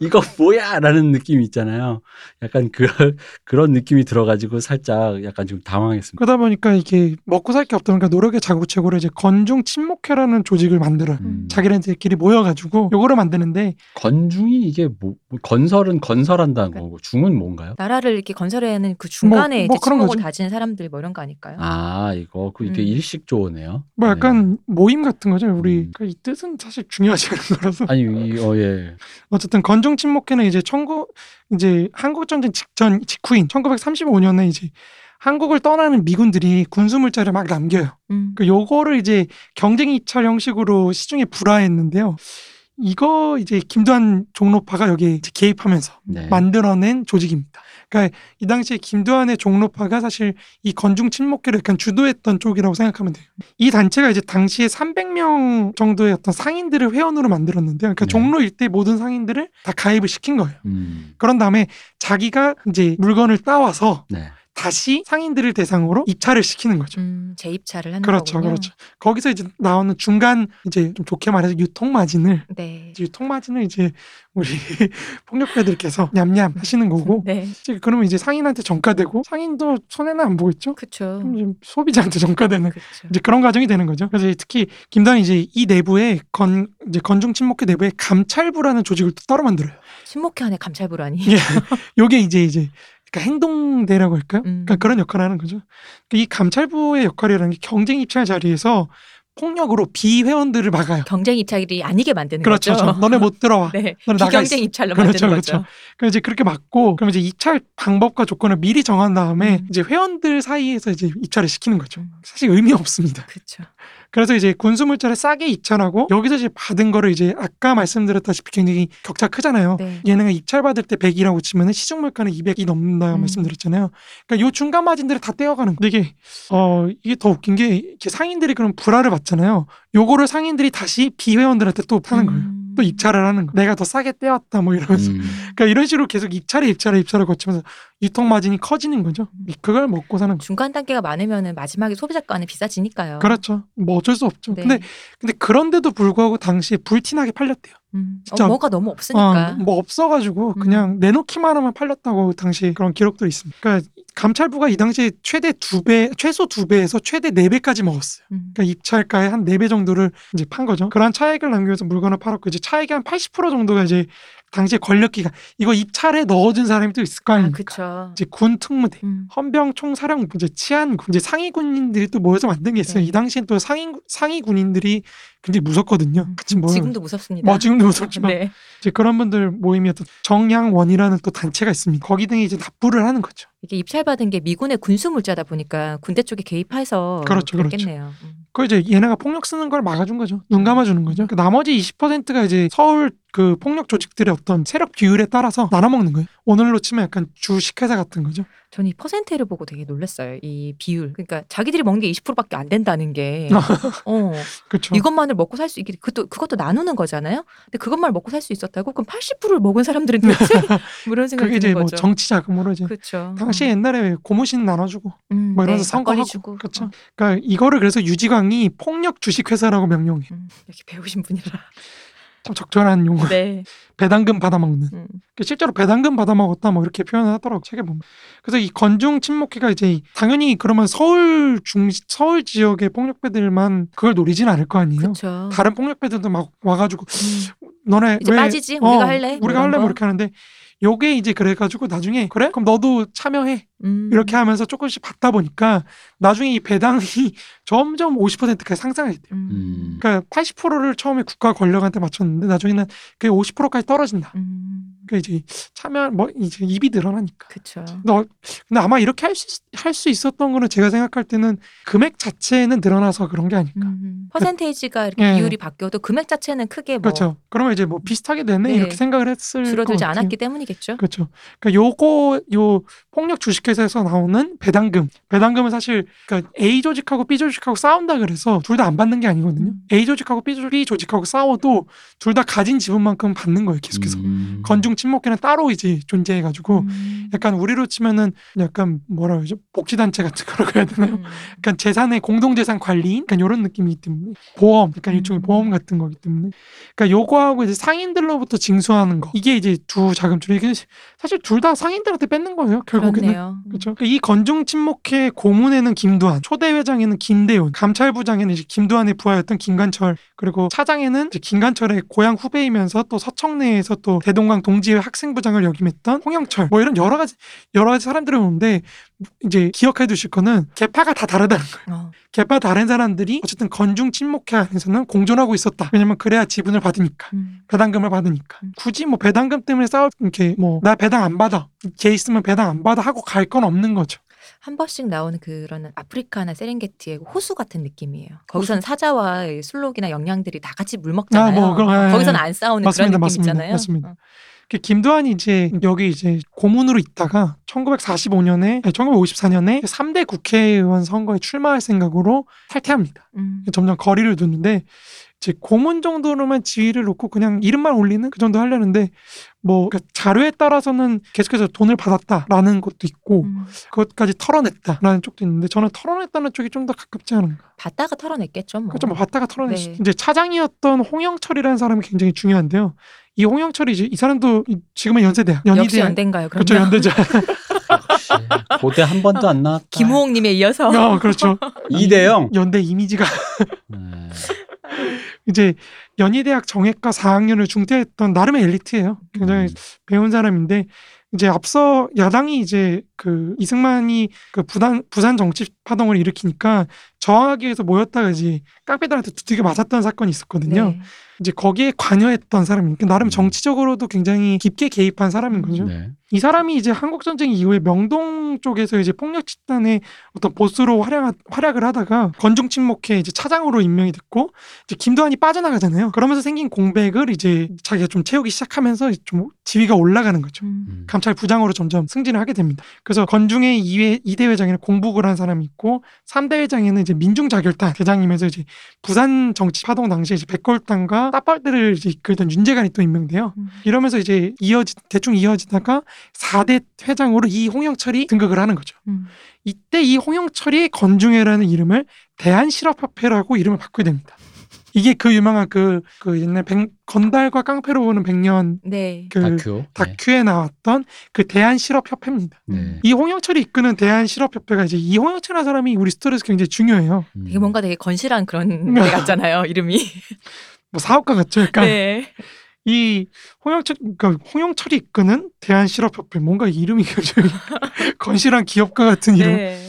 이거 뭐야 라는 느낌이 있잖아요. 약간 그런 그런 느낌이 들어가지고 살짝 약간 좀 당황했습니다. 그러다 보니까 이게 먹고 살 게 없다 보니까 노력의 자구책으로 이제 건중 친목회라는 조직을 만들어요. 음. 자기네들끼리 모여가지고 요거를 만드는데 건중이 이게 뭐뭐 건설은 건설한다는 거고 중은 뭔가요? 나라를 이렇게 건설해야 하는 그 중간에 뭐 이제 그런 거죠. 다진 사람들 뭐 이런 거 아닐까요? 아 이거 그 이게 음. 일식 조네요. 뭐 약간 모임 같은 거죠. 우리 음. 그이 뜻은 사실 중요하지 않은 거라서 아니 이 어 예 어쨌든 건중 친목회는 이제 천구 이제 한국 전쟁 직전 직후인 1935년에 이제 한국을 떠나는 미군들이 군수 물자를 막 남겨요. 음. 그 요거를 이제 경쟁 입찰 형식으로 시중에 불화했는데요. 이거 이제 김두한 종로파가 여기에 이제 개입하면서 네. 만들어낸 조직입니다. 그러니까 이 당시에 김두한의 종로파가 사실 이 건중 친목회를 약간 주도했던 쪽이라고 생각하면 돼요. 이 단체가 이제 당시에 300명 정도의 어떤 상인들을 회원으로 만들었는데요. 그러니까 네. 종로 일대 모든 상인들을 다 가입을 시킨 거예요. 음. 그런 다음에 자기가 이제 물건을 따와서 네. 다시 상인들을 대상으로 입찰을 시키는 거죠. 음, 재입찰을 하는 그렇죠, 거군요. 그렇죠. 거기서 이제 나오는 중간 이제 좀 좋게 말해서 유통 마진을 네. 유통 마진을 이제 우리 폭력배들께서 냠냠 하시는 거고 네. 이제 그러면 이제 상인한테 전가되고 상인도 손해는 안 보고 있죠. 그렇죠. 소비자한테 전가되는 그렇죠. 이제 그런 과정이 되는 거죠. 그래서 특히 김단이 이제 이 내부에 건 이제 건중 친목회 내부에 감찰부라는 조직을 또 따로 만들어요. 친목회 안에 감찰부라니. 예. 요게 이제 이제 그러니까 행동대라고 할까요? 음. 그러니까 그런 역할을 하는 거죠. 그러니까 이 감찰부의 역할이라는 게 경쟁 입찰 자리에서 폭력으로 비회원들을 막아요. 경쟁 입찰이 아니게 만드는 그렇죠. 거죠. 그렇죠. 너네 못 들어와. 네. 너네 비경쟁. 입찰로 그렇죠, 만드는 그렇죠. 거죠. 그럼 이제 그렇게 막고 그럼 이제 입찰 방법과 조건을 미리 정한 다음에 음. 이제 회원들 사이에서 이제 입찰을 시키는 거죠. 음. 사실 의미 없습니다. 그렇죠. 그래서 이제 군수물자를 싸게 입찰하고 여기서 이제 받은 거를 이제 아까 말씀드렸다시피 굉장히 격차 크잖아요. 네. 얘네가 입찰 받을 때 100이라고 치면은 시중 물가는 200이 넘는다 음. 말씀드렸잖아요. 그러니까 요 중간 마진들을 다 떼어가는 거. 이게 어 이게 더 웃긴 게 상인들이 그런 불화를 받잖아요. 요거를 상인들이 다시 비회원들한테 또 파는 거예요. 음. 또 입찰을 하는 거. 내가 더 싸게 떼었다 뭐 이러면서. 음. 그러니까 이런 식으로 계속 입찰에 입찰에 입찰을 거치면서 유통 마진이 커지는 거죠. 그걸 먹고 사는 거. 중간 단계가 많으면은 마지막에 소비자가는 비싸지니까요. 그렇죠. 뭐 어쩔 수 없죠. 네. 근데 근데 그런데도 불구하고 당시에 불티나게 팔렸대요. 음. 진짜- 어, 뭐가 너무 없으니까. 어, 뭐 없어가지고 음. 그냥 내놓기만 하면 팔렸다고 당시 그런 기록들이 있습니다. 그러니까 감찰부가 이 당시에 최대 두 배, 최소 두 배에서 최대 네 배까지 먹었어요. 음. 그러니까 입찰가의 한 네 배 정도를 이제 판 거죠. 그러한 차액을 남기면서 물건을 팔았고 이제 차액의 한 80% 정도가 이제 당시에 권력기관 이거 입찰에 넣어준 사람이 또 있을 거 아, 아닙니까? 그쵸. 이제 군 특무대. 음. 헌병 총사령부 이제 치안군 이제 상위 군인들이 또 모여서 만든 게 있어요. 네. 이 당시엔 또 상위 상위 군인들이 굉장히 무섭거든요. 음. 같이 모여. 지금도 무섭습니다. 뭐 지금도 무섭지만 네. 이제 그런 분들 모임이었던 정양원이라는 또 단체가 있습니다. 거기 등에 이제 납부를 하는 거죠. 이게 입찰받은 게 미군의 군수 물자다 보니까 군대 쪽에 개입해서 그렇죠, 그렇죠. 그랬겠네요. 음. 그 이제 얘네가 폭력 쓰는 걸 막아준 거죠. 눈 감아주는 거죠. 그 나머지 20%가 이제 서울 그 폭력 조직들의 어떤 세력 비율에 따라서 나눠 먹는 거예요. 오늘로 치면 약간 주식회사 같은 거죠. 저는 이 퍼센테이를 보고 되게 놀랐어요. 이 비율. 그러니까 자기들이 먹는 게 20%밖에 안 된다는 게. 어. 그렇죠. 이것만을 먹고 살 수 있게 그것도 그것도 나누는 거잖아요. 근데 그것만 먹고 살 수 있었다고? 그럼 80%를 먹은 사람들은 도대체 뭐 이런 생각이 그게 이제 뭐 거죠. 정치 자금으로 이제 그렇죠. 당시 에 옛날에 고무신 나눠주고 음, 뭐 이러면서 네, 선거하고 막걸리 주고. 그렇죠. 어. 그러니까 이거를 그래서 유지광이 폭력 주식회사라고 명명해. 음, 이렇게 배우신 분이라. 참 적절한 용어. 네. 배당금 받아먹는. 음. 실제로 배당금 받아먹었다 뭐 이렇게 표현을 하더라고 책에 보면. 그래서 이 건중 침묵회가 이제 당연히 그러면 서울 중 서울 지역의 폭력배들만 그걸 노리진 않을 거 아니에요. 그렇죠. 다른 폭력배들도 막 와가지고 음. 너네 왜 빠지지? 어, 우리가 할래? 우리가 할래 거? 뭐 이렇게 하는데 요게 이제 그래가지고 나중에 그래 그럼 너도 참여해 음. 이렇게 하면서 조금씩 받다 보니까 나중에 이 배당이 점점 50%까지 상승했대요. 음. 음. 그러니까 80%를 처음에 국가 권력한테 맞췄는데 나중에는 그게 50%까지 떨어진다. 음. 그러니까 이제 참여 뭐 이제 입이 늘어나니까. 그렇죠. 근데, 어- 근데 아마 이렇게 할 수 할 수 있었던 거는 제가 생각할 때는 금액 자체는 늘어나서 그런 게 아닐까. 음. 퍼센테이지가 이렇게 예. 비율이 바뀌어도 금액 자체는 크게 뭐 그렇죠. 그러면 이제 뭐 비슷하게 되네 네. 이렇게 생각을 했을 줄어들지. 않았기 때문이겠죠. 그렇죠. 그러니까 요거 요 폭력 주식회사에서 나오는 배당금. 배당금은 사실 그러니까 A 조직하고 B 조직하고 싸운다 그래서 둘 다 안 받는 게 아니거든요. 음. A 조직하고 B, 조- B 조직하고 싸워도 둘 다 가진 지분만큼 받는 거예요. 계속해서. 음. 건중 침묵회는 따로 이제 존재해가지고 음. 약간 우리로 치면은 약간 뭐라 그러죠? 복지단체 같은 거라고 해야 되나요? 음. 약간 재산의 공동재산 관리인 약간 이런 느낌이기 때문에 보험, 약간 일종의 음. 보험 같은 거기 때문에 그러니까 요거하고 이제 상인들로부터 징수하는 거 이게 이제 두 자금줄이 이게 사실 둘 다 상인들한테 뺏는 거예요 결국에는. 그렇죠. 이 건중 침묵회 고문에는 김두한, 초대 회장에는 김대훈, 감찰부장에는 이제 김두한의 부하였던 김관철, 그리고 차장에는 이제 김관철의 고향 후배이면서 또 서청내에서 또 대동강 동지 회 학생부장을 역임했던 홍영철, 뭐 이런 여러 가지 여러 가지 사람들이 오는데 이제 기억해 두실 거는 계파가 다 다르다는 거예요. 어. 계파 다른 사람들이 어쨌든 건중 침묵회 안에서는 공존하고 있었다. 왜냐면 그래야 지분을 받으니까. 음. 배당금을 받으니까 음. 굳이 뭐 배당금 때문에 싸울 이렇게 뭐 나 배당 안 받아 걔 있으면 배당 안 받아 하고 갈 건 없는 거죠. 한 번씩 나오는 그런 아프리카나 세렝게티의 호수 같은 느낌이에요. 거기서는 사자와 이 술록이나 영양들이 다 같이 물 먹잖아요. 아, 뭐 그런- 예, 거기서는 안 싸우는 맞습니다, 그런 느낌 맞습니다. 맞습니다. 어. 그 김두한이 이제 여기 이제 고문으로 있다가 1945년에 1954년에 3대 국회의원 선거에 출마할 생각으로 탈퇴합니다. 음. 점점 거리를 두는데 이제 고문 정도로만 지위를 놓고 그냥 이름만 올리는 그 정도 하려는데 뭐 그러니까 자료에 따라서는 계속해서 돈을 받았다라는 것도 있고 음. 그것까지 털어냈다라는 쪽도 있는데 저는 털어냈다는 쪽이 좀 더 가깝지 않은가. 받다가 털어냈겠죠. 뭐. 그좀 봤다가 털어냈. 네. 이제 차장이었던 홍영철이라는 사람이 굉장히 중요한데요. 이 홍영철이 이제 이 사람도 이- 지금은 연세대야. 연희대 연대인가요? 그럼 그렇죠 연대자. 역시 고대 한 번도 안 나왔다. 김호웅님에 이어서 어, 그렇죠. 이대영. 연대 이미지가 네. 이제 연희대학 정외과 4학년을 중퇴했던 나름의 엘리트예요. 굉장히 음. 배운 사람인데 이제 앞서 야당이 이제 그 이승만이 그 부산 부산 정치 파동을 일으키니까 저항하기 위해서 모였다가 이제 깡패들한테 두들겨 맞았던 사건이 있었거든요. 네. 이제 거기에 관여했던 사람이니까 나름 음. 정치적으로도 굉장히 깊게 개입한 사람인 거죠. 네. 이 사람이 이제 한국 전쟁 이후에 명동 쪽에서 이제 폭력 집단의 어떤 보스로 활약 활약을 하다가 건중 침묵회 이제 차장으로 임명이 됐고 이제 김도환이 빠져나가잖아요. 그러면서 생긴 공백을 이제 자기가 좀 채우기 시작하면서 좀 지위가 올라가는 거죠. 음. 음. 감찰 부장으로 점점 승진을 하게 됩니다. 그래서 건중의 2회, 2대 회장에는 공북을 한 사람이 있고 3대 회장에는 이제 민중자결단 대장이면서 이제 부산 정치 파동 당시에 이제 백골단과 따빨대를 이제 이끌던 윤재관이 또 임명돼요. 음. 이러면서 이제 이어지 대충 이어지다가 4대 회장으로 이 홍영철이 등극을 하는 거죠. 음. 이때 이 홍영철이 건중회라는 이름을 대한실업협회라고 이름을 바꾸게 됩니다. 이게 그 유명한 그, 그 옛날 백- 건달과 깡패로 보는 백년 네. 그 다큐. 네. 다큐에 나왔던 그 대한실업협회입니다. 네. 이 홍영철이 이끄는 대한실업협회가 이제 이 홍영철이라는 사람이 우리 스토리에서 굉장히 중요해요. 음. 되게 뭔가 되게 건실한 그런 데 같잖아요. 이름이. 뭐 사업가 같죠. 약간 네. 이 홍영철 그러니까 홍영철이 이끄는 대한실업협회 뭔가 이름이 굉장히 건실한 기업가 같은 이름. 네.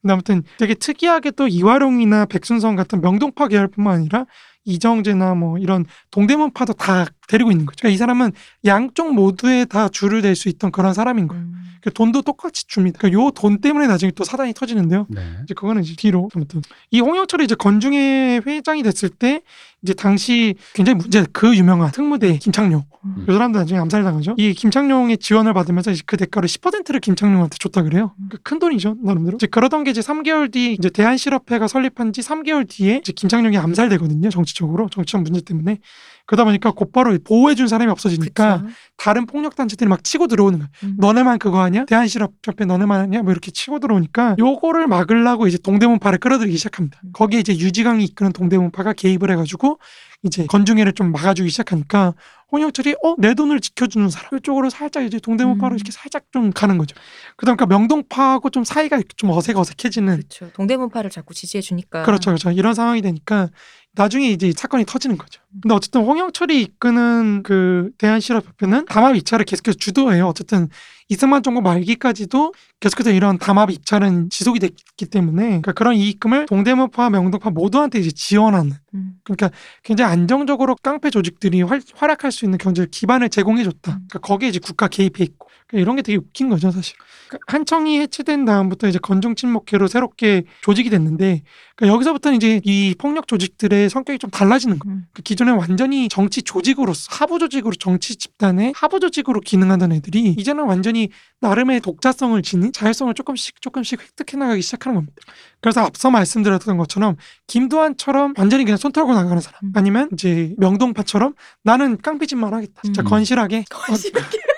근데 아무튼 되게 특이하게 또 이화룡이나 백순성 같은 명동파 계열뿐만 아니라 이정재나 뭐 이런 동대문파도 다 데리고 있는 거죠. 그러니까 이 사람은 양쪽 모두에 다 줄을 댈 수 있던 그런 사람인 거예요. 음. 그 돈도 똑같이 줍니다. 그러니까 요 돈 때문에 나중에 또 사단이 터지는데요. 네. 이제 그거는 이제 뒤로 아무튼 이 홍영철이 이제 건중회 회장이 됐을 때 이제 당시 굉장히 문제 그 유명한 특무대 김창룡 음. 이 사람도 나중에 암살 당하죠. 이 김창룡의 지원을 받으면서 이제 그 대가로 10%를 김창룡한테 줬다 그래요. 음. 그큰 돈이죠 나름대로. 이제 그러던 게 이제 3개월 뒤 이제 대한실업회가 설립한 지 3개월 뒤에 이제 김창룡이 암살되거든요. 정치적으로 정치적 문제 때문에. 그러다 보니까 곧바로 보호해준 사람이 없어지니까 그쵸. 다른 폭력 단체들이 막 치고 들어오는 거야. 음. 너네만 그거 하냐? 대한실업협회 너네만 하냐? 뭐 이렇게 치고 들어오니까 요거를 막으려고 이제 동대문파를 끌어들이기 시작합니다. 음. 거기에 이제 유지강이 이끄는 동대문파가 개입을 해가지고 이제 건중회를 좀 막아주기 시작하니까 홍영철이 어 내 돈을 지켜주는 사람 이쪽으로 살짝 이제 동대문파로 음. 이렇게 살짝 좀 가는 거죠. 그다음까 명동파하고 좀 사이가 좀 어색 어색해지는 그렇죠. 동대문파를 자꾸 지지해 주니까. 그렇죠, 그렇죠. 이런 상황이 되니까 나중에 이제 이 사건이 터지는 거죠. 근데 어쨌든 홍영철이 이끄는 그 대한실업협회는 담합 입찰을 계속해서 주도해요. 어쨌든 이승만 정부 말기까지도 계속해서 이런 담합 입찰은 지속이 됐기 때문에 그러니까 그런 이익금을 동대문파, 명동파 모두한테 이제 지원하는 음. 그러니까 굉장히 안정적으로 깡패 조직들이 활, 활약할 수 있는 경제 기반을 제공해줬다. 그러니까 거기에 이제 국가 개입해 있고 그러니까 이런 게 되게 웃긴 거죠, 사실. 그러니까 한청이 해체된 다음부터 이제 건중 친목회로 새롭게 조직이 됐는데 그러니까 여기서부터는 이제 이 폭력 조직들의 성격이 좀 달라지는 거예요. 음. 그 기존에 완전히 정치 조직으로서 하부 조직으로 정치 집단의 하부 조직으로 기능하던 애들이 이제는 완전히 나름의 독자성을 지닌 자율성을 조금씩 조금씩 획득해 나가기 시작하는 겁니다. 그래서 앞서 말씀드렸던 것처럼 김도환처럼 완전히 그냥 손 털고 나가는 사람 음. 아니면 이제 명동파처럼 나는 깡패짓만 하겠다. 진짜 음. 건실하게 건실하게.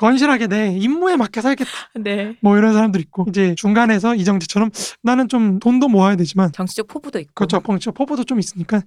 건실하게 내 임무에 맞게 살겠다. 네. 뭐 이런 사람들 있고 이제 중간에서 이정재처럼 나는 좀 돈도 모아야 되지만 정치적 포부도 있고. 그렇죠. 펑치 포부도 좀 있으니까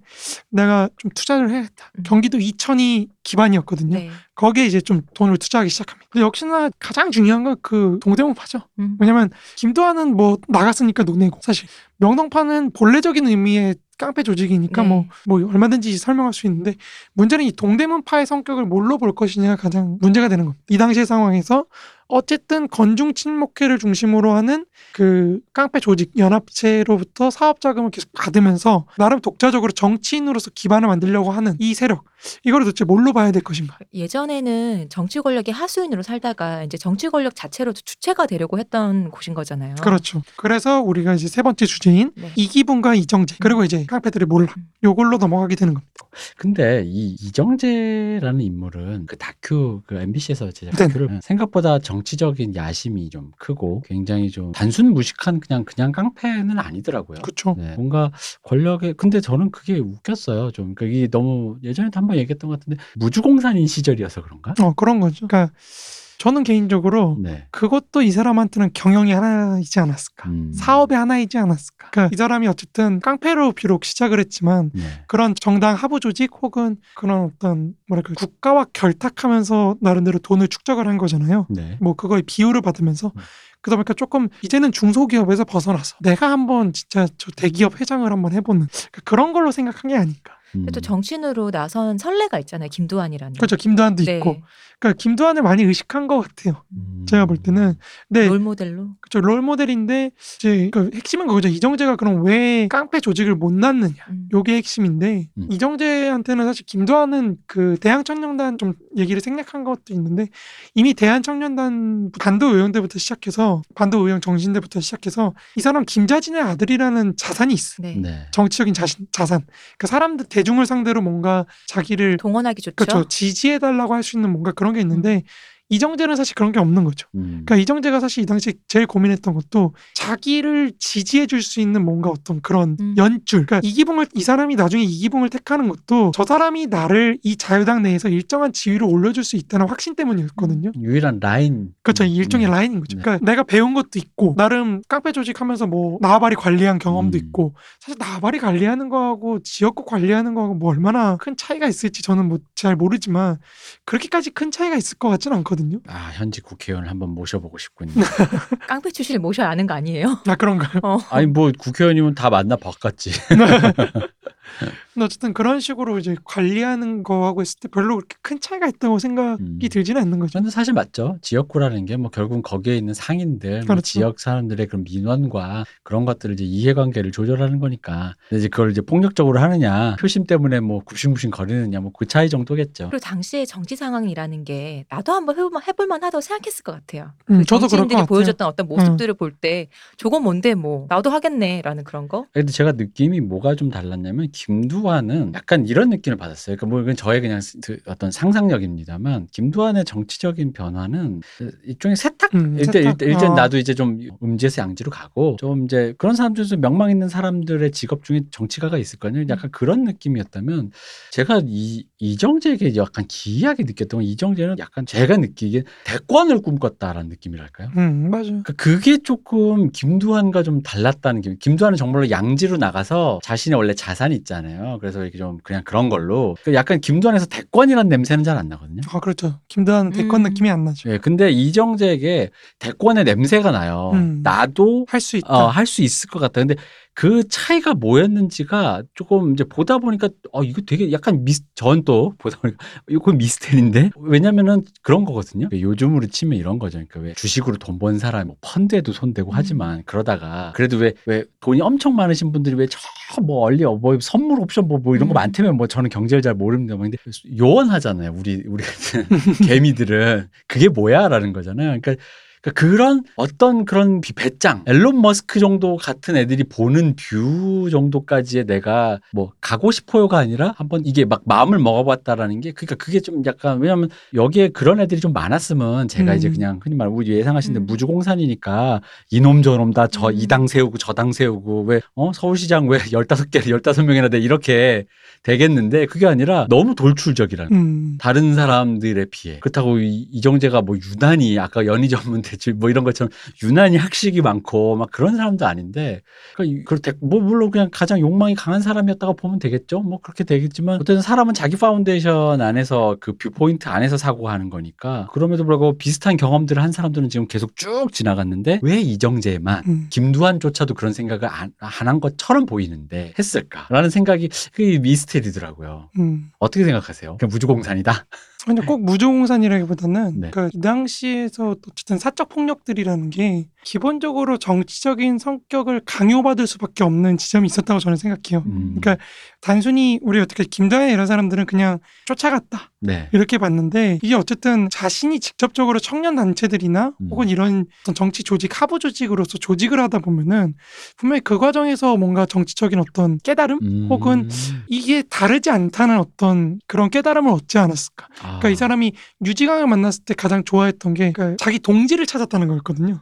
내가 좀 투자를 해야겠다. 음. 경기도 이천이 기반이었거든요. 네. 거기에 이제 좀 돈을 투자하기 시작합니다. 근데 역시나 가장 중요한 건 그 동대문파죠. 음. 왜냐면 김도환은 뭐 나갔으니까 논외고 사실 명동파는 본래적인 의미의 깡패 조직이니까 네. 뭐, 뭐 얼마든지 설명할 수 있는데 문제는 이 동대문파의 성격을 뭘로 볼 것이냐가 가장 문제가 되는 겁니다. 이 당시의 상황에서 어쨌든 건중 친목회를 중심으로 하는 그 깡패 조직 연합체로부터 사업 자금을 계속 받으면서 나름 독자적으로 정치인으로서 기반을 만들려고 하는 이 세력 이거를 도대체 뭘로 봐야 될 것인가? 예전에는 정치 권력의 하수인으로 살다가 이제 정치 권력 자체로 주체가 되려고 했던 곳인 거잖아요. 그렇죠. 그래서 우리가 이제 세 번째 주제인 네. 이기분과 이정재 그리고 이제 깡패들의 몰락 음. 요걸로 넘어가게 되는 겁니다. 근데 이 이정재라는 인물은 그 다큐 그 MBC에서 제작 네. 다큐를 생각보다 정 치적인 야심이 좀 크고 굉장히 좀 단순 무식한 그냥 그냥 깡패는 아니더라고요. 그렇죠. 네, 뭔가 권력에 근데 저는 그게 웃겼어요. 좀 그게 너무 예전에도 한번 얘기했던 것 같은데 무주공산인 시절이어서 그런가? 어 그런 거죠. 그러니까 저는 개인적으로 네. 그것도 이 사람한테는 경영이 하나이지 않았을까. 음. 사업의 하나이지 않았을까. 그러니까 이 사람이 어쨌든 깡패로 비록 시작을 했지만 네. 그런 정당 하부 조직 혹은 그런 어떤 뭐랄까 국가와 결탁하면서 나름대로 돈을 축적을 한 거잖아요. 네. 뭐 그거의 비율을 받으면서 음. 그러다 보니까 조금 이제는 중소기업에서 벗어나서 내가 한번 진짜 저 대기업 회장을 한번 해보는 그러니까 그런 걸로 생각한 게 아닐까. 음. 또 정치인으로 나선 선례가 있잖아요. 김두한이라는. 그렇죠. 김두한도 네. 있고. 그러니까 김두한을 많이 의식한 것 같아요. 음. 제가 볼 때는. 근데 롤 모델로. 그쵸, 롤 모델인데 이제 그 핵심은 그거죠. 이정재가 그럼 왜 깡패 조직을 못 낳느냐. 음. 요게 핵심인데 음. 이정재한테는 사실 김도환은 그 대한청년단 좀 얘기를 생략한 것도 있는데 이미 대한청년단 반도 의원 때부터 시작해서 반도 의원 정신 때부터 시작해서 이 사람 김자진의 아들이라는 자산이 있어. 네. 네. 정치적인 자신, 자산. 그 사람들 대 중을 상대로 뭔가 자기를 동원하기 좋죠. 그렇죠. 지지해달라고 할 수 있는 뭔가 그런 게 있는데 이정재는 사실 그런 게 없는 거죠. 음. 그러니까 이정재가 사실 이 당시 제일 고민했던 것도 자기를 지지해 줄 수 있는 뭔가 어떤 그런 음. 연줄. 그러니까 이기붕을 이 사람이 나중에 이기붕을 택하는 것도 저 사람이 나를 이 자유당 내에서 일정한 지위로 올려줄 수 있다는 확신 때문이었거든요. 유일한 라인. 그렇죠. 이 일종의 네. 라인인 거죠. 네. 그러니까 내가 배운 것도 있고 나름 깡패 조직하면서 뭐 나와바리 관리한 경험도 음. 있고 사실 나와바리 관리하는 거하고 지역구 관리하는 거하고 뭐 얼마나 큰 차이가 있을지 저는 뭐 잘 모르지만 그렇게까지 큰 차이가 있을 것 같지는 않거든요. 아 현직 국회의원을 한번 모셔보고 싶군요. 깡패 출신을 모셔야 하는 거 아니에요? 아 그런가요? 어. 아니 뭐 국회의원이면 다 만나 봤겠지. 근데 어쨌든 그런 식으로 이제 관리하는 거하고 했을 때 별로 그렇게 큰 차이가 있다고 생각이 음. 들지는 않는 거죠. 근데 사실 맞죠. 지역구라는 게 뭐 결국은 거기에 있는 상인들, 뭐 그렇죠. 지역 사람들의 그런 민원과 그런 것들을 이제 이해관계를 조절하는 거니까. 근데 이제 그걸 이제 폭력적으로 하느냐, 표심 때문에 뭐 굽신굽신 거리느냐, 뭐 그 차이 정도겠죠. 그리고 당시의 정치 상황이라는 게 나도 한번 해볼만, 해볼 만 하다고 생각했을 것 같아요. 음, 그 저도 그럴 것. 보여줬던 어떤 모습들을 볼때 저건 뭔데 뭐 나도 하겠네라는 그런 거. 근데 제가 느낌이 뭐가 좀 달랐냐면 김두한은 약간 이런 느낌을 받았어요. 그러니까 뭐 이건 저의 그냥 그 어떤 상상력입니다만 김두한의 정치적인 변화는 일종의 세탁. 음, 일단 세탁. 일단, 어. 나도 이제 좀 음지에서 양지로 가고 좀 이제 그런 사람들 중에서 명망 있는 사람들의 직업 중에 정치가가 있을 거아니에요 약간 그런 느낌이었다면 제가 이 이정재에게 약간 기이하게 느꼈던 건 이정재는 약간 제가 느끼기에 대권을 꿈꿨다라는 느낌이랄까요? 음 맞아요. 그러니까 그게 조금 김두한과 좀 달랐다는 게 김두한은 정말로 양지로 나가서 자신의 원래 자산이 있잖아요. 그래서 이렇게 좀 그냥 그런 걸로 그러니까 약간 김두한에서 대권이라는 냄새는 잘 안 나거든요. 아 그렇죠. 김도환 대권 음. 느낌이 안 나죠. 예, 근데 이정재에게 대권의 냄새가 나요. 음. 나도 할 수 있다. 어, 할 수 있을 것 같다. 근데 그 차이가 뭐였는지가 조금 이제 보다 보니까 어 이거 되게 약간 미스 전 또 보다 보니까 이거 미스테리인데 왜냐면은 그런 거거든요. 요즘으로 치면 이런 거죠. 그러니까 왜 주식으로 돈 번 사람 뭐 펀드에도 손대고 음. 하지만 그러다가 그래도 왜 왜 돈이 엄청 많으신 분들이 왜 저 뭐 얼리 어, 뭐 선물 옵션 뭐, 뭐 이런 거 음. 많다면 뭐 저는 경제를 잘 모릅니다. 뭐 근데 요원하잖아요. 우리 우리 같은 개미들은 그게 뭐야라는 거잖아요. 그러니까 그러니까 그런 어떤 그런 비- 배짱, 일론 머스크 정도 같은 애들이 보는 view 정도까지의 내가 뭐 가고 싶어요가 아니라 한번 이게 막 마음을 먹어봤다라는 게 그러니까 그게 좀 약간 왜냐면 여기에 그런 애들이 좀 많았으면 제가 음. 이제 그냥 흔히 말하면 우리 예상하신 대로 음. 무주공산이니까 이놈 저놈 다 저 음. 이 당 세우고 저 당 세우고 왜 어 서울시장 왜 15개를 15명이나 돼 이렇게 되겠는데 그게 아니라 너무 돌출적이라는 음. 다른 사람들에 비해 그렇다고 이- 이정재가 뭐 유난히 아까 연희 전문 대출 뭐 이런 것처럼 유난히 학식이 많고 막 그런 사람도 아닌데 그러니까 그렇대 뭐 물론 그냥 가장 욕망이 강한 사람이었다고 보면 되겠죠 뭐 그렇게 되겠지만 어쨌든 사람은 자기 파운데이션 안에서 그 viewpoint 안에서 사고하는 거니까 그럼에도 불구하고 비슷한 경험들을 한 사람들은 지금 계속 쭉 지나갔는데 왜 이정재만 음. 김두한조차도 그런 생각을 안 한 것처럼 보이는데 했을까라는 생각이 그게 미스테리더라고요. 음. 어떻게 생각하세요? 그냥 무주공산이다? 근데 꼭 무조공산이라기보다는 네. 그러니까 이 당시에서 어쨌든 사적 폭력들이라는 게 기본적으로 정치적인 성격을 강요받을 수밖에 없는 지점이 있었다고 저는 생각해요. 음. 그러니까 단순히 우리 어떻게 김다혜 이런 사람들은 그냥 쫓아갔다 네. 이렇게 봤는데 이게 어쨌든 자신이 직접적으로 청년 단체들이나 음. 혹은 이런 정치 조직 하부 조직으로서 조직을 하다 보면은 분명히 그 과정에서 뭔가 정치적인 어떤 깨달음 음. 혹은 이게 다르지 않다는 어떤 그런 깨달음을 얻지 않았을까. 아, 그러니까 이 사람이 유지강을 만났을 때 가장 좋아했던 게 그러니까 자기 동지를 찾았다는 거였거든요.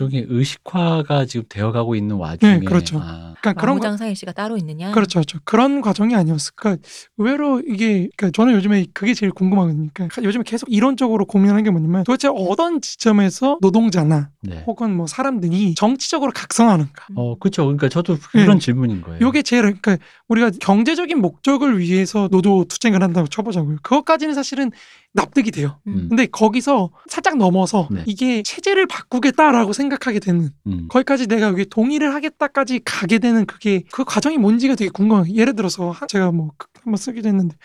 음. 일종의 의식화가 지금 되어가고 있는 와중에 네, 그렇죠. 아, 그러니까 그런 거, 마무장사일 씨가 따로 있느냐? 그렇죠, 그렇죠. 그런 과정이 아니었을까. 의외로 이게 그러니까 저는 요즘에 그게 제일 궁금하거든요. 그러니까 요즘에 계속 이론적으로 고민하는 게 뭐냐면 도대체 어떤 지점에서 노동자나 네. 혹은 뭐 사람들이 정치적으로 각성하는가. 어, 그렇죠. 그러니까 저도 그런 질문인 거예요. 요게 제일 그러니까 우리가 경제적인 목적을 위해서 노조 투쟁을 한다고 쳐보자고요. 그것까지는 사실은 납득이 돼요. 음. 근데 거기서 살짝 넘어서 네. 이게 체제를 바꾸겠다라고 생각하게 되는 음. 거기까지 내가 여기 동의를 하겠다까지 가게 되는 그게 그 과정이 뭔지가 되게 궁금해요. 예를 들어서 한- 제가 뭐 그- 한번 쓰기도 했는데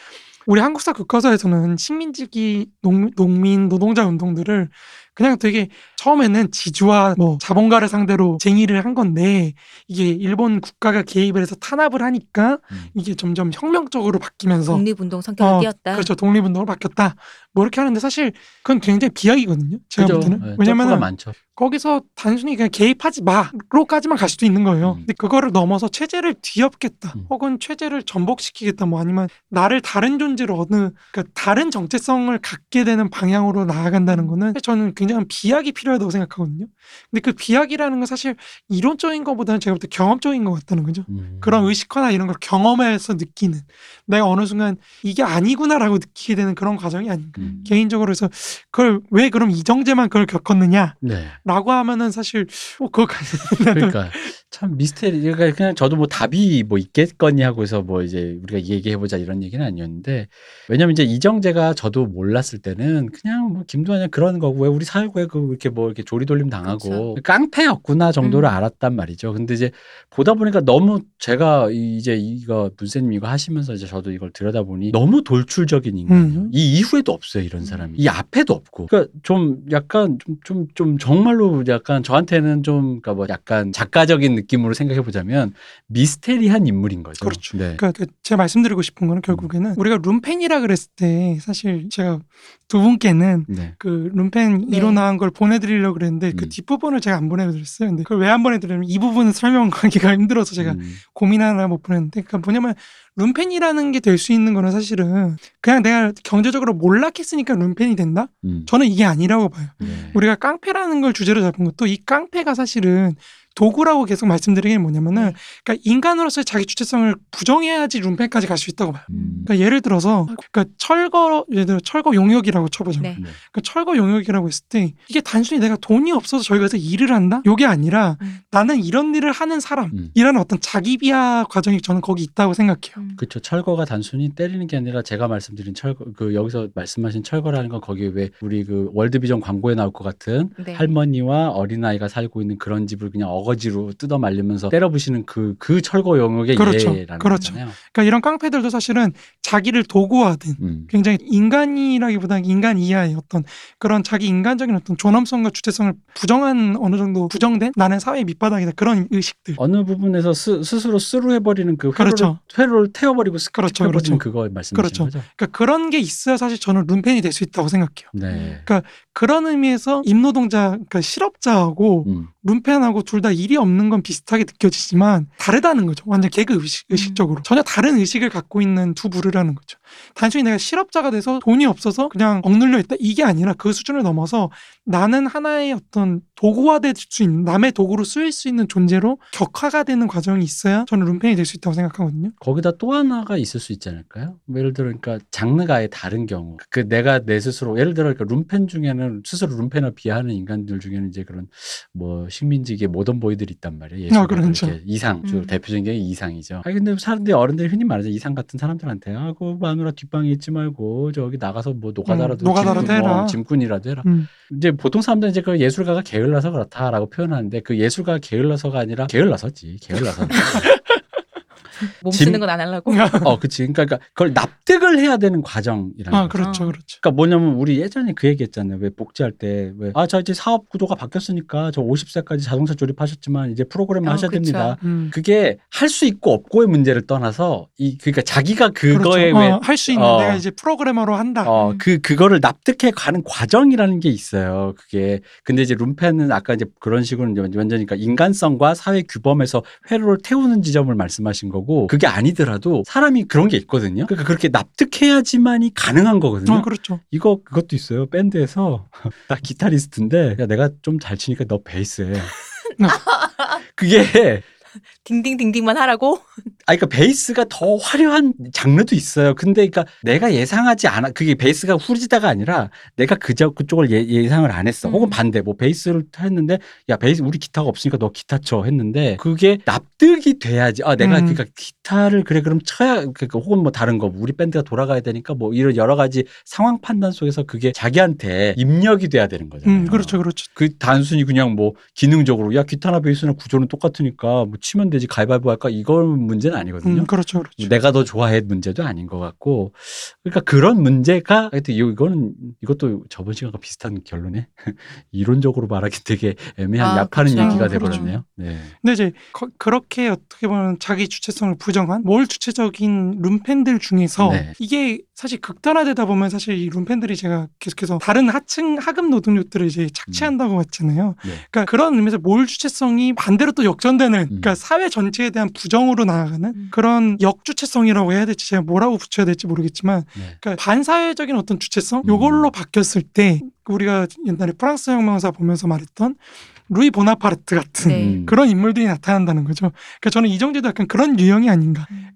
우리 한국사 교과서에서는 식민지기 농, 농민 노동자 운동들을 그냥 되게 처음에는 지주와 뭐 자본가를 상대로 쟁의를 한 건데 이게 일본 국가가 개입을 해서 탄압을 하니까 음. 이게 점점 혁명적으로 바뀌면서 독립운동 성격을 어, 띄었다. 그렇죠 독립운동으로 바뀌었다 뭐 이렇게 하는데 사실 그건 굉장히 비약이거든요 제가 볼 그죠. 때는 네, 왜냐면은 많죠. 거기서 단순히 그냥 개입하지 마로까지만 갈 수도 있는 거예요. 음. 근데 그거를 넘어서 체제를 뒤엎겠다, 음. 혹은 체제를 전복시키겠다, 뭐 아니면 나를 다른 존재로 어느 그러니까 다른 정체성을 갖게 되는 방향으로 나아간다는 거는 저는 굉장히 비약이 필요하다고 생각하거든요. 근데 그 비약이라는 건 사실 이론적인 것보다는 제가 볼 때 경험적인 것 같다는 거죠. 음. 그런 의식화나 이런 걸 경험해서 느끼는 내가 어느 순간 이게 아니구나라고 느끼게 되는 그런 과정이 아닌가. 음. 개인적으로 해서 그걸 왜 그럼 이정재만 그걸 겪었느냐? 네. 라고 하면은 사실 뭐 그거 그러니까 참 미스테리. 그러니까 그냥 저도 뭐 답이 뭐 있겠거니 하고서 뭐 이제 우리가 얘기해 보자 이런 얘기는 아니었는데 왜냐면 이제 이정재가 저도 몰랐을 때는 그냥 뭐 김두한이 그런 거고 왜 우리 사회고에 그 이렇게 뭐 이렇게 조리돌림 당하고 그쵸. 깡패였구나 정도를 음. 알았단 말이죠. 근데 이제 보다 보니까 너무 제가 이- 이제 이거 문세님 이거 하시면서 이제 저도 이걸 들여다보니 너무 돌출적인 인간이에요. 음. 이 이후에도 없어요 이런 사람이. 이 앞에도 없고. 그러니까 좀 약간 좀 좀 좀 정말로 약간 저한테는 좀 그러니까 뭐 약간 작가적인 느낌으로 생각해 보자면 미스테리한 인물인 거죠. 그렇죠. 네. 그러니까 그 제가 말씀드리고 싶은 거는 결국에는 우리가 룸펜이라 그랬을 때 사실 제가 두 분께는 네. 그 룸펜 네. 이론화한 걸 보내드리려고 그랬는데 그 음. 뒷부분을 제가 안 보내드렸어요. 근데 그걸 왜 안 보내드리냐면 이 부분은 설명하기가 힘들어서 제가 음. 고민하느라 못 보냈는데 그러니까 뭐냐면 룸펜이라는 게 될 수 있는 거는 사실은 그냥 내가 경제적으로 몰락 했으니까 룸펜이 된다? 음. 저는 이게 아니라고 봐요. 네. 우리가 깡패라는 걸 주제로 잡은 것도 이 깡패가 사실은 도구라고 계속 말씀드리는 게 뭐냐면은 네. 그러니까 인간으로서의 자기 주체성을 부정해야지 룸펜까지 갈 수 있다고 봐요. 음. 그러니까 예를 들어서 그러니까 철거 예를 들어 철거 용역이라고 쳐보죠. 네. 네. 그러니까 철거 용역이라고 했을 때 이게 단순히 내가 돈이 없어서 저기 가서 일을 한다? 요게 아니라 음. 나는 이런 일을 하는 사람이라는 음. 어떤 자기 비하 과정이 저는 거기 있다고 생각해요. 음. 그렇죠. 철거가 단순히 때리는 게 아니라 제가 말씀드린 철거 그 여기서 말씀하신 철거라는 건 거기 왜 우리 그 월드비전 광고에 나올 것 같은 네. 할머니와 어린아이가 살고 있는 그런 집을 그냥 어 거지로 뜯어 말리면서 때려 부시는 그 그 철거 영역의 그렇죠. 예라는 그렇죠. 거잖아요. 그러니까 이런 깡패들도 사실은 자기를 도구화된 음. 굉장히 인간이라기보다는 인간 이하의 어떤 그런 자기 인간적인 어떤 존엄성과 주체성을 부정한 어느 정도 부정된 나는 사회 밑바닥이다 그런 의식들 어느 부분에서 스, 스스로 스루해버리는 그 회로를, 그렇죠. 회로를 태워버리고 그렇죠, 그렇죠. 그거 말씀하시는 그렇죠. 거죠? 그러니까 그런 게 있어야 사실 저는 룸펜이 될 수 있다고 생각해요. 네. 그 런 의미에서 임노동자 그러니까 실업자하고 음. 룸펜하고 둘 다 일이 없는 건 비슷하게 느껴지지만 다르다는 거죠. 완전 개그 의식, 의식적으로 전혀 다른 의식을 갖고 있는 두 부류라는 거죠. 단순히 내가 실업자가 돼서 돈이 없어서 그냥 억눌려 있다 이게 아니라 그 수준을 넘어서 나는 하나의 어떤 도구화될 수 있는 남의 도구로 쓰일 수 있는 존재로 격화가 되는 과정이 있어야 저는 룸펜이 될 수 있다고 생각하거든요. 거기다 또 하나가 있을 수 있지 않을까요? 뭐 예를 들어, 그러니까 장르가 아예 다른 경우, 그 내가 내 스스로 예를 들어, 그러니까 룸펜 중에는 스스로 룸펜을 비하하는 인간들 중에는 이제 그런 뭐 식민지계 모던 보이들이 있단 말이에요. 예술가 아, 그렇죠. 이렇게 이상, 주 음. 대표적인 게 이상이죠. 아 근데 사람들이 어른들이 흔히 말하죠 이상 같은 사람들한테 아그 마 누라 뒷방에 있지 말고 저기 나가서 뭐 노가다라도 음, 노가다라도 짐꾼, 해라. 어, 짐꾼이라도 해라. 음. 이제 보통 사람들은 이제 그 예술가가 게을러서 그렇다라고 표현하는데 그 예술가가 게을러서가 아니라 게을러서지 게을러서. 몸 짐- 쓰는 건 안 하려고. 어, 그치. 그러니까, 그러니까 그걸 납득을 해야 되는 과정이라는 아 거죠. 그렇죠, 어. 그렇죠. 그러니까 뭐냐면 우리 예전에 그 얘기했잖아요. 왜 복지할 때 왜 아 저 이제 사업 구조가 바뀌었으니까 저 50세까지 자동차 조립하셨지만 이제 프로그램을 어, 하셔야 그쵸. 됩니다. 음. 그게 할 수 있고 없고의 문제를 떠나서 이 그러니까 자기가 그거에 그렇죠. 왜 어, 할수 있는 어. 내가 이제 프로그래머로 한다. 어, 음. 그, 그거를 납득해 가는 과정이라는 게 있어요. 그게. 근데 이제 룸펜은 아까 이제 그런 식으로 이제 완전히 그러니까 인간성과 사회 규범에서 회로를 태우는 지점을 말씀하신 거고, 그게 아니더라도 사람이 그런 게 있거든요. 그러니까 그렇게 납득해야지만이 가능한 거거든요. 어, 그렇죠. 이거, 그것도 있어요. 밴드에서. 나 기타리스트인데, 야, 내가 좀 잘 치니까 너 베이스 해. 그게 딩딩딩딩만 하라고. 아, 그러니까 베이스가 더 화려한 장르도 있어요. 근데 그러니까 내가 예상하지 않아, 그게 베이스가 후리지다가 아니라 내가 그저 그쪽을 예, 상을안 했어. 혹은 음. 반대, 뭐 베이스를 했는데 야 베이스 우리 기타가 없으니까 너 기타 쳐 했는데 그게 납득이 돼야지. 아 내가 음. 그러니까 기타를 그래 그럼 쳐야 그러니까 혹은 뭐 다른 거 우리 밴드가 돌아가야 되니까 뭐 이런 여러 가지 상황 판단 속에서 그게 자기한테 입력이 돼야 되는 거잖아요. 음, 그렇죠, 그렇죠. 그 단순히 그냥 뭐 기능적으로 야 기타나 베이스나 구조는 똑같으니까 뭐 치면 되지 가위바위보 할까 이걸 문제는 아니거든요. 음, 그렇죠, 그렇죠. 내가 더 좋아해 문제도 아닌 것 같고 그러니까 그런 문제가 하여튼 이- 이거는 이것도 저번 시간과 비슷한 결론에 이론적으로 말하기 되게 애매한 아, 약하는 그렇죠. 얘기가 그렇죠. 돼버렸네요. 네. 근데 이제 거- 그렇게 어떻게 보면 자기 주체성을 부정한 뭘 주체적인 룸팬들 중에서 네. 이게 사실 극단화되다 보면 사실 이 룸팬들이 제가 계속해서 다른 하층 하급 노동력들을 이제 착취한다고 했잖아요. 네. 그러니까 그런 의미에서 몰 주체성이 반대로 또 역전되는 음. 그러니까 사회 전체에 대한 부정으로 나아가는 음. 그런 역주체성이라고 해야 될지 제가 뭐라고 붙여야 될지 모르겠지만 네. 그러니까 반사회적인 어떤 주체성 음. 요걸로 바뀌었을 때 우리가 옛날에 프랑스 혁명사 보면서 말했던 루이 보나파르트 같은 네. 음. 그런 인물들이 나타난다는 거죠. 그러니까 저는 이정재도 약간 그런 유형이 아닌가. 음.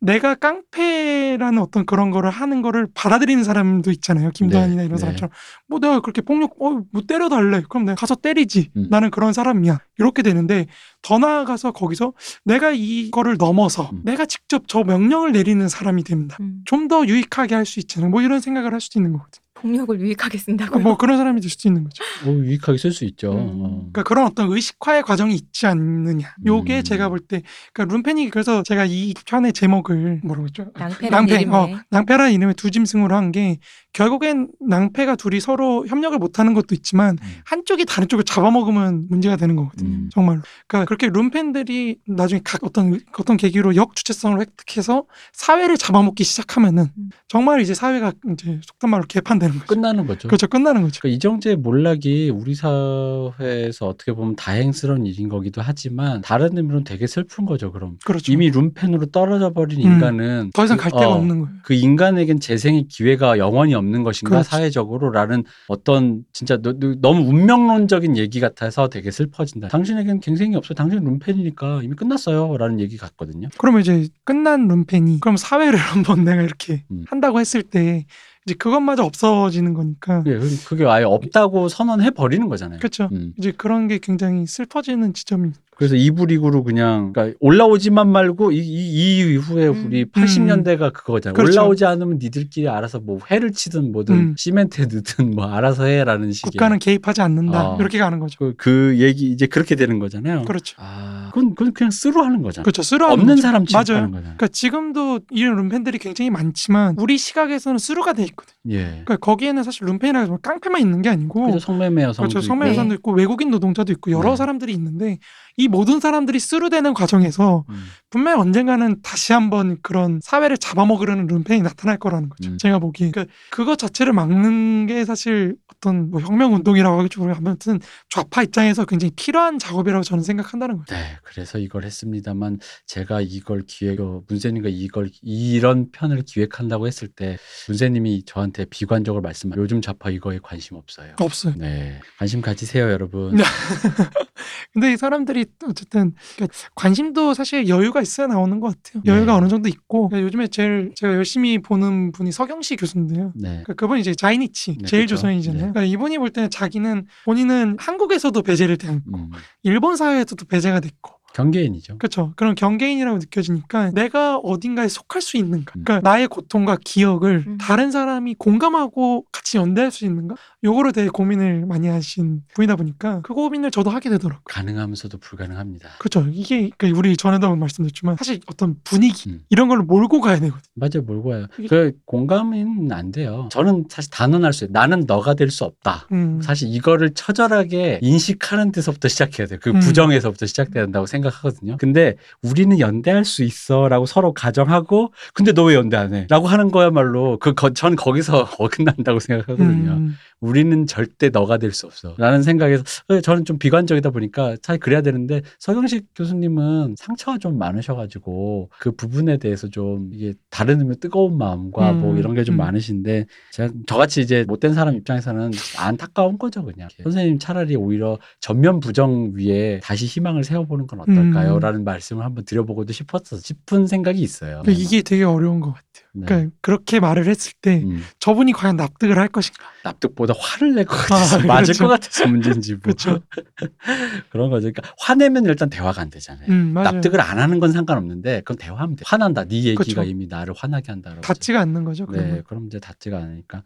내가 깡패라는 어떤 그런 거를 하는 거를 받아들이는 사람도 있잖아요. 김도환이나 네, 이런 네. 사람처럼 뭐 내가 그렇게 폭력 어뭐 때려달래. 그럼 내가 가서 때리지. 음. 나는 그런 사람이야. 이렇게 되는데 더 나아가서 거기서 내가 이거를 넘어서 음. 내가 직접 저 명령을 내리는 사람이 됩니다. 음. 좀더 유익하게 할 수 있잖아요. 뭐 이런 생각을 할 수도 있는 거거든요. 폭력을 유익하게 쓴다고. 뭐 그런 사람이 될 수도 있는 거죠. 뭐 유익하게 쓸 수 있죠. 음. 어. 그러니까 그런 어떤 의식화의 과정이 있지 않느냐. 요게 음. 제가 볼 때, 그러니까 룸펜이 그래서 제가 이 편의 제목을 뭐라고 했죠? 낭패라는 낭패, 이름에. 어, 낭패라는 이름의 두 짐승으로 한 게 결국엔 낭패가 둘이 서로 협력을 못하는 것도 있지만 음. 한쪽이 다른 쪽을 잡아먹으면 문제가 되는 거거든요. 음. 정말로. 그러니까 그렇게 룸팬들이 나중에 각 어떤 어떤 계기로 역 주체성을 획득해서 사회를 잡아먹기 시작하면은 음. 정말 이제 사회가 이제 속단 말로 개판되는 거죠. 끝나는 거죠. 그렇죠, 끝나는 거죠. 그러니까 이정재 몰락이 우리 사회에서 어떻게 보면 다행스러운 일인 거기도 하지만 다른 의미로는 되게 슬픈 거죠. 그럼 그렇죠. 이미 룸펜으로 떨어져 버린 음. 인간은 더 이상 그- 갈 데가 어, 없는 거예요. 그 인간에겐 재생의 기회가 영원히 없는 것인가 그렇죠. 사회적으로라는 어떤 진짜 너, 무 운명론적인 얘기 같아서 되게 슬퍼진다. 당신에겐 갱생이 없어. 당신 룸펜이니까 이미 끝났어요라는 얘기 같거든요. 그러면 이제 끝난 룸펜이 그럼 사회를 한번 내가 이렇게 음. 한다고 했을 때 이제 그것마저 없어지는 거니까 그게, 그게 아예 없다고 선언해 버리는 거잖아요. 그렇죠. 음. 이제 그런 게 굉장히 슬퍼지는 지점이 그래서 이부 리그로 그냥 그러니까 올라오지만 말고 이, 이, 이 이후에 음. 우리 80년대가 그거잖아요. 그렇죠. 올라오지 않으면 니들끼리 알아서 뭐 회를 치든 뭐든 음. 시멘트에 넣든 뭐 알아서 해라는 식의 국가는 개입하지 않는다 어. 이렇게 가는 거죠. 그, 그 얘기 이제 그렇게 되는 거잖아요. 그렇죠. 아, 그건, 그건 그냥 쓰루 하는 거잖아. 그렇죠. 쓰루하는 없는 거죠. 사람. 취급하는 거잖아. 그러니까 지금도 이런 룸펜들이 굉장히 많지만 우리 시각에서는 쓰루가 돼 있거든. 요 예. 그러니까 거기에는 사실 룸펜이라 해서 깡패만 있는 게 아니고 그래서 성매매 여성도 그렇죠. 있고. 성매여성도 있고 외국인 노동자도 있고 여러 네. 사람들이 있는데 이 모든 사람들이 쓰루되는 과정에서 음. 분명히 언젠가는 다시 한번 그런 사회를 잡아먹으려는 룸펜이 나타날 거라는 거죠. 음. 제가 보기에. 그러니까 그것 자체를 막는 게 사실 어떤 뭐 혁명 운동이라고 하겠죠. 아무튼 좌파 입장에서 굉장히 필요한 작업이라고 저는 생각한다는 거죠. 네, 그래서 이걸 했습니다만 제가 이걸 기획, 어, 문세님과 이걸 이런 편을 기획한다고 했을 때 문세님이 저한테 비관적으로 말씀. 요즘 좌파 이거에 관심 없어요. 없어요. 네, 관심 가지세요, 여러분. 네. 근데 이 사람들이 어쨌든 그러니까 관심도 사실 여유가 있어야 나오는 것 같아요. 여유가 네. 어느 정도 있고 그러니까 요즘에 제일 제가 열심히 보는 분이 서경씨 교수인데요. 네, 그러니까 그분이 이제 자이니치 네, 제일 그쵸. 조선이잖아요. 네. 그러니까 이분이 볼 때는 자기는 본인은 한국에서도 배제를 당했고 음, 일본 사회에서도 배제가 됐고 경계인이죠. 그렇죠. 그런 경계인이라고 느껴지니까 내가 어딘가에 속할 수 있는가? 음. 그러니까 나의 고통과 기억을 음. 다른 사람이 공감하고 같이 연대할 수 있는가? 요거를 되게 고민을 많이 하신 분이다 보니까 그 고민을 저도 하게 되더라고요. 가능하면서도 불가능합니다. 그렇죠. 이게 그러니까 우리 전에도 한번 말씀드렸지만 사실 어떤 분위기 음. 이런 걸로 몰고 가야 되거든. 맞아요, 몰고. 이게- 그 공감은 안 돼요. 저는 사실 단언할 수 있어요. 나는 너가 될 수 없다. 음. 사실 이거를 처절하게 인식하는 데서부터 시작해야 돼요. 그 음. 부정에서부터 시작돼야 된다고 생각 하거든요. 근데 우리는 연대할 수 있어라고 서로 가정하고 근데 너 왜 연대 안 해? 라고 하는 거야말로 그 전 거기서 어긋난다고 생각하거든요. 음. 우리는 절대 너가 될 수 없어. 라는 생각에서 어, 저는 좀 비관적이다 보니까 사실 그래야 되는데 서경식 교수님은 상처가 좀 많으셔가지고 그 부분에 대해서 좀 이게 다른 의미 뜨거운 마음과 뭐 음, 이런 게좀 음. 많으신데 제가 저같이 이제 못된 사람 입장에서는 안타까운 거죠 그냥. 선생님 차라리 오히려 전면 부정 위에 다시 희망을 세워보는 건 어떨까요? 음. 라는 말씀을 한번 드려보고도 싶었어 싶은 생각이 있어요. 이게 되게 어려운 것 같아요. 네. 그러니까 그렇게 말을 했을 때 음. 저분이 과연 납득을 할 것인가? 납득보다 화를 낼 것 같아서 아, 맞을 그렇죠. 것 같아서 문제인지 뭐 그렇죠. 그런 거죠. 그러니까 화내면 일단 대화가 안 되잖아요. 음. 납득을 안 하는 건 상관없는데 그건 대화하면 돼. 화난다. 네 얘기가 그쵸. 이미 나를 화나게 한다. 그러죠. 닿지가 않는 거죠. 네, 그러면. 그럼 이제 닿지가 않으니까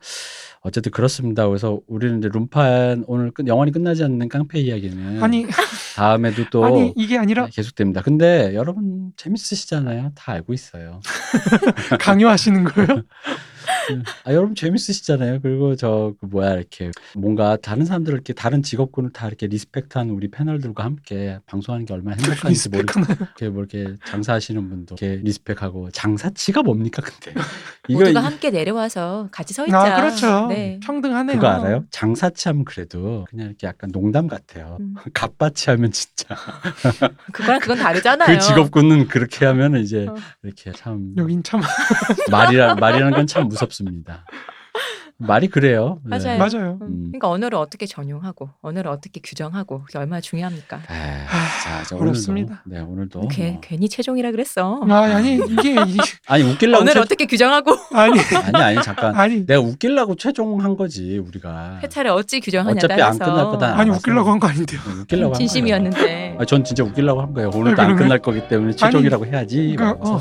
어쨌든 그렇습니다. 그래서 우리는 이제 룸판 오늘 끝, 영원히 끝나지 않는 깡패 이야기는 아니 다음에도 또 아니 이게 아니라 계속됩니다. 근데 여러분 재밌으시잖아요. 다 알고 있어요. 강요 하시는 거예요? 아, 여러분 재밌으시잖아요. 그리고 저 그 뭐야 이렇게 뭔가 다른 사람들 이렇게 다른 직업군을 다 이렇게 respect하는 우리 패널들과 함께 방송하는 게 얼마나 행복한지 모르. respect하나요? 이렇게 뭐 이렇게 장사하시는 분도 이렇게 respect하고 장사치가 뭡니까 근데 이거 모두가 이- 함께 내려와서 같이 서 있자. 아 그렇죠. 네. 평등하네요. 그거 알아요? 장사치 하면 그래도 그냥 이렇게 약간 농담 같아요. 음. 갖바치 하면 진짜 그거랑 그건 다르잖아요. 그 직업군은 그렇게 하면 이제 어. 이렇게 참 여긴 참 말이라 말이라는 건 참 무섭 습니다. 말이 그래요. 네. 맞아요. 맞아요. 음. 음. 그러니까 언어를 어떻게 전용하고 언어를 어떻게 규정하고 그게 얼마나 중요합니까? 아, 자, 자, 어렵습니다. 오늘도, 네, 오늘도 괜- 뭐. 괜히 최종이라 그랬어. 아 아니 이게 이- 아니 웃기려고 언어를 최... 어떻게 규정하고 아니 아니 아니 잠깐 아니 내가 웃기려고 최종한 거지 우리가 회차를 어찌 규정하냐 어차피 따라서 안 끝날 거다. 아니. 웃기려고 한 거 아닌데요. 웃기려고 한 진심이었는데. 아, 전 진짜 웃기려고 한 거예요. 오늘도 아, 안. 끝날 거기 때문에 최종이라고 해야지. 그러니까. 어,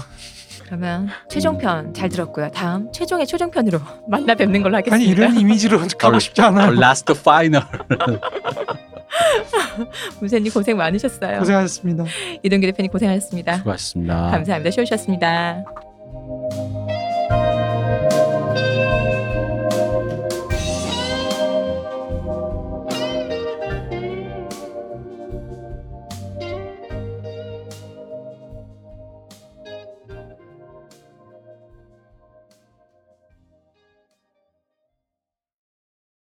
그러면 최종편 잘 들었고요. 다음 최종의 최종편으로 만나 뵙는 걸로 하겠습니다. 아니 이런 이미지로 가고 싶지 않아요. last final. 문세님 고생 많으셨어요. 고생하셨습니다. 이동규 대표님 고생하셨습니다. 수고하셨습니다. 감사합니다. 쉬우셨습니다.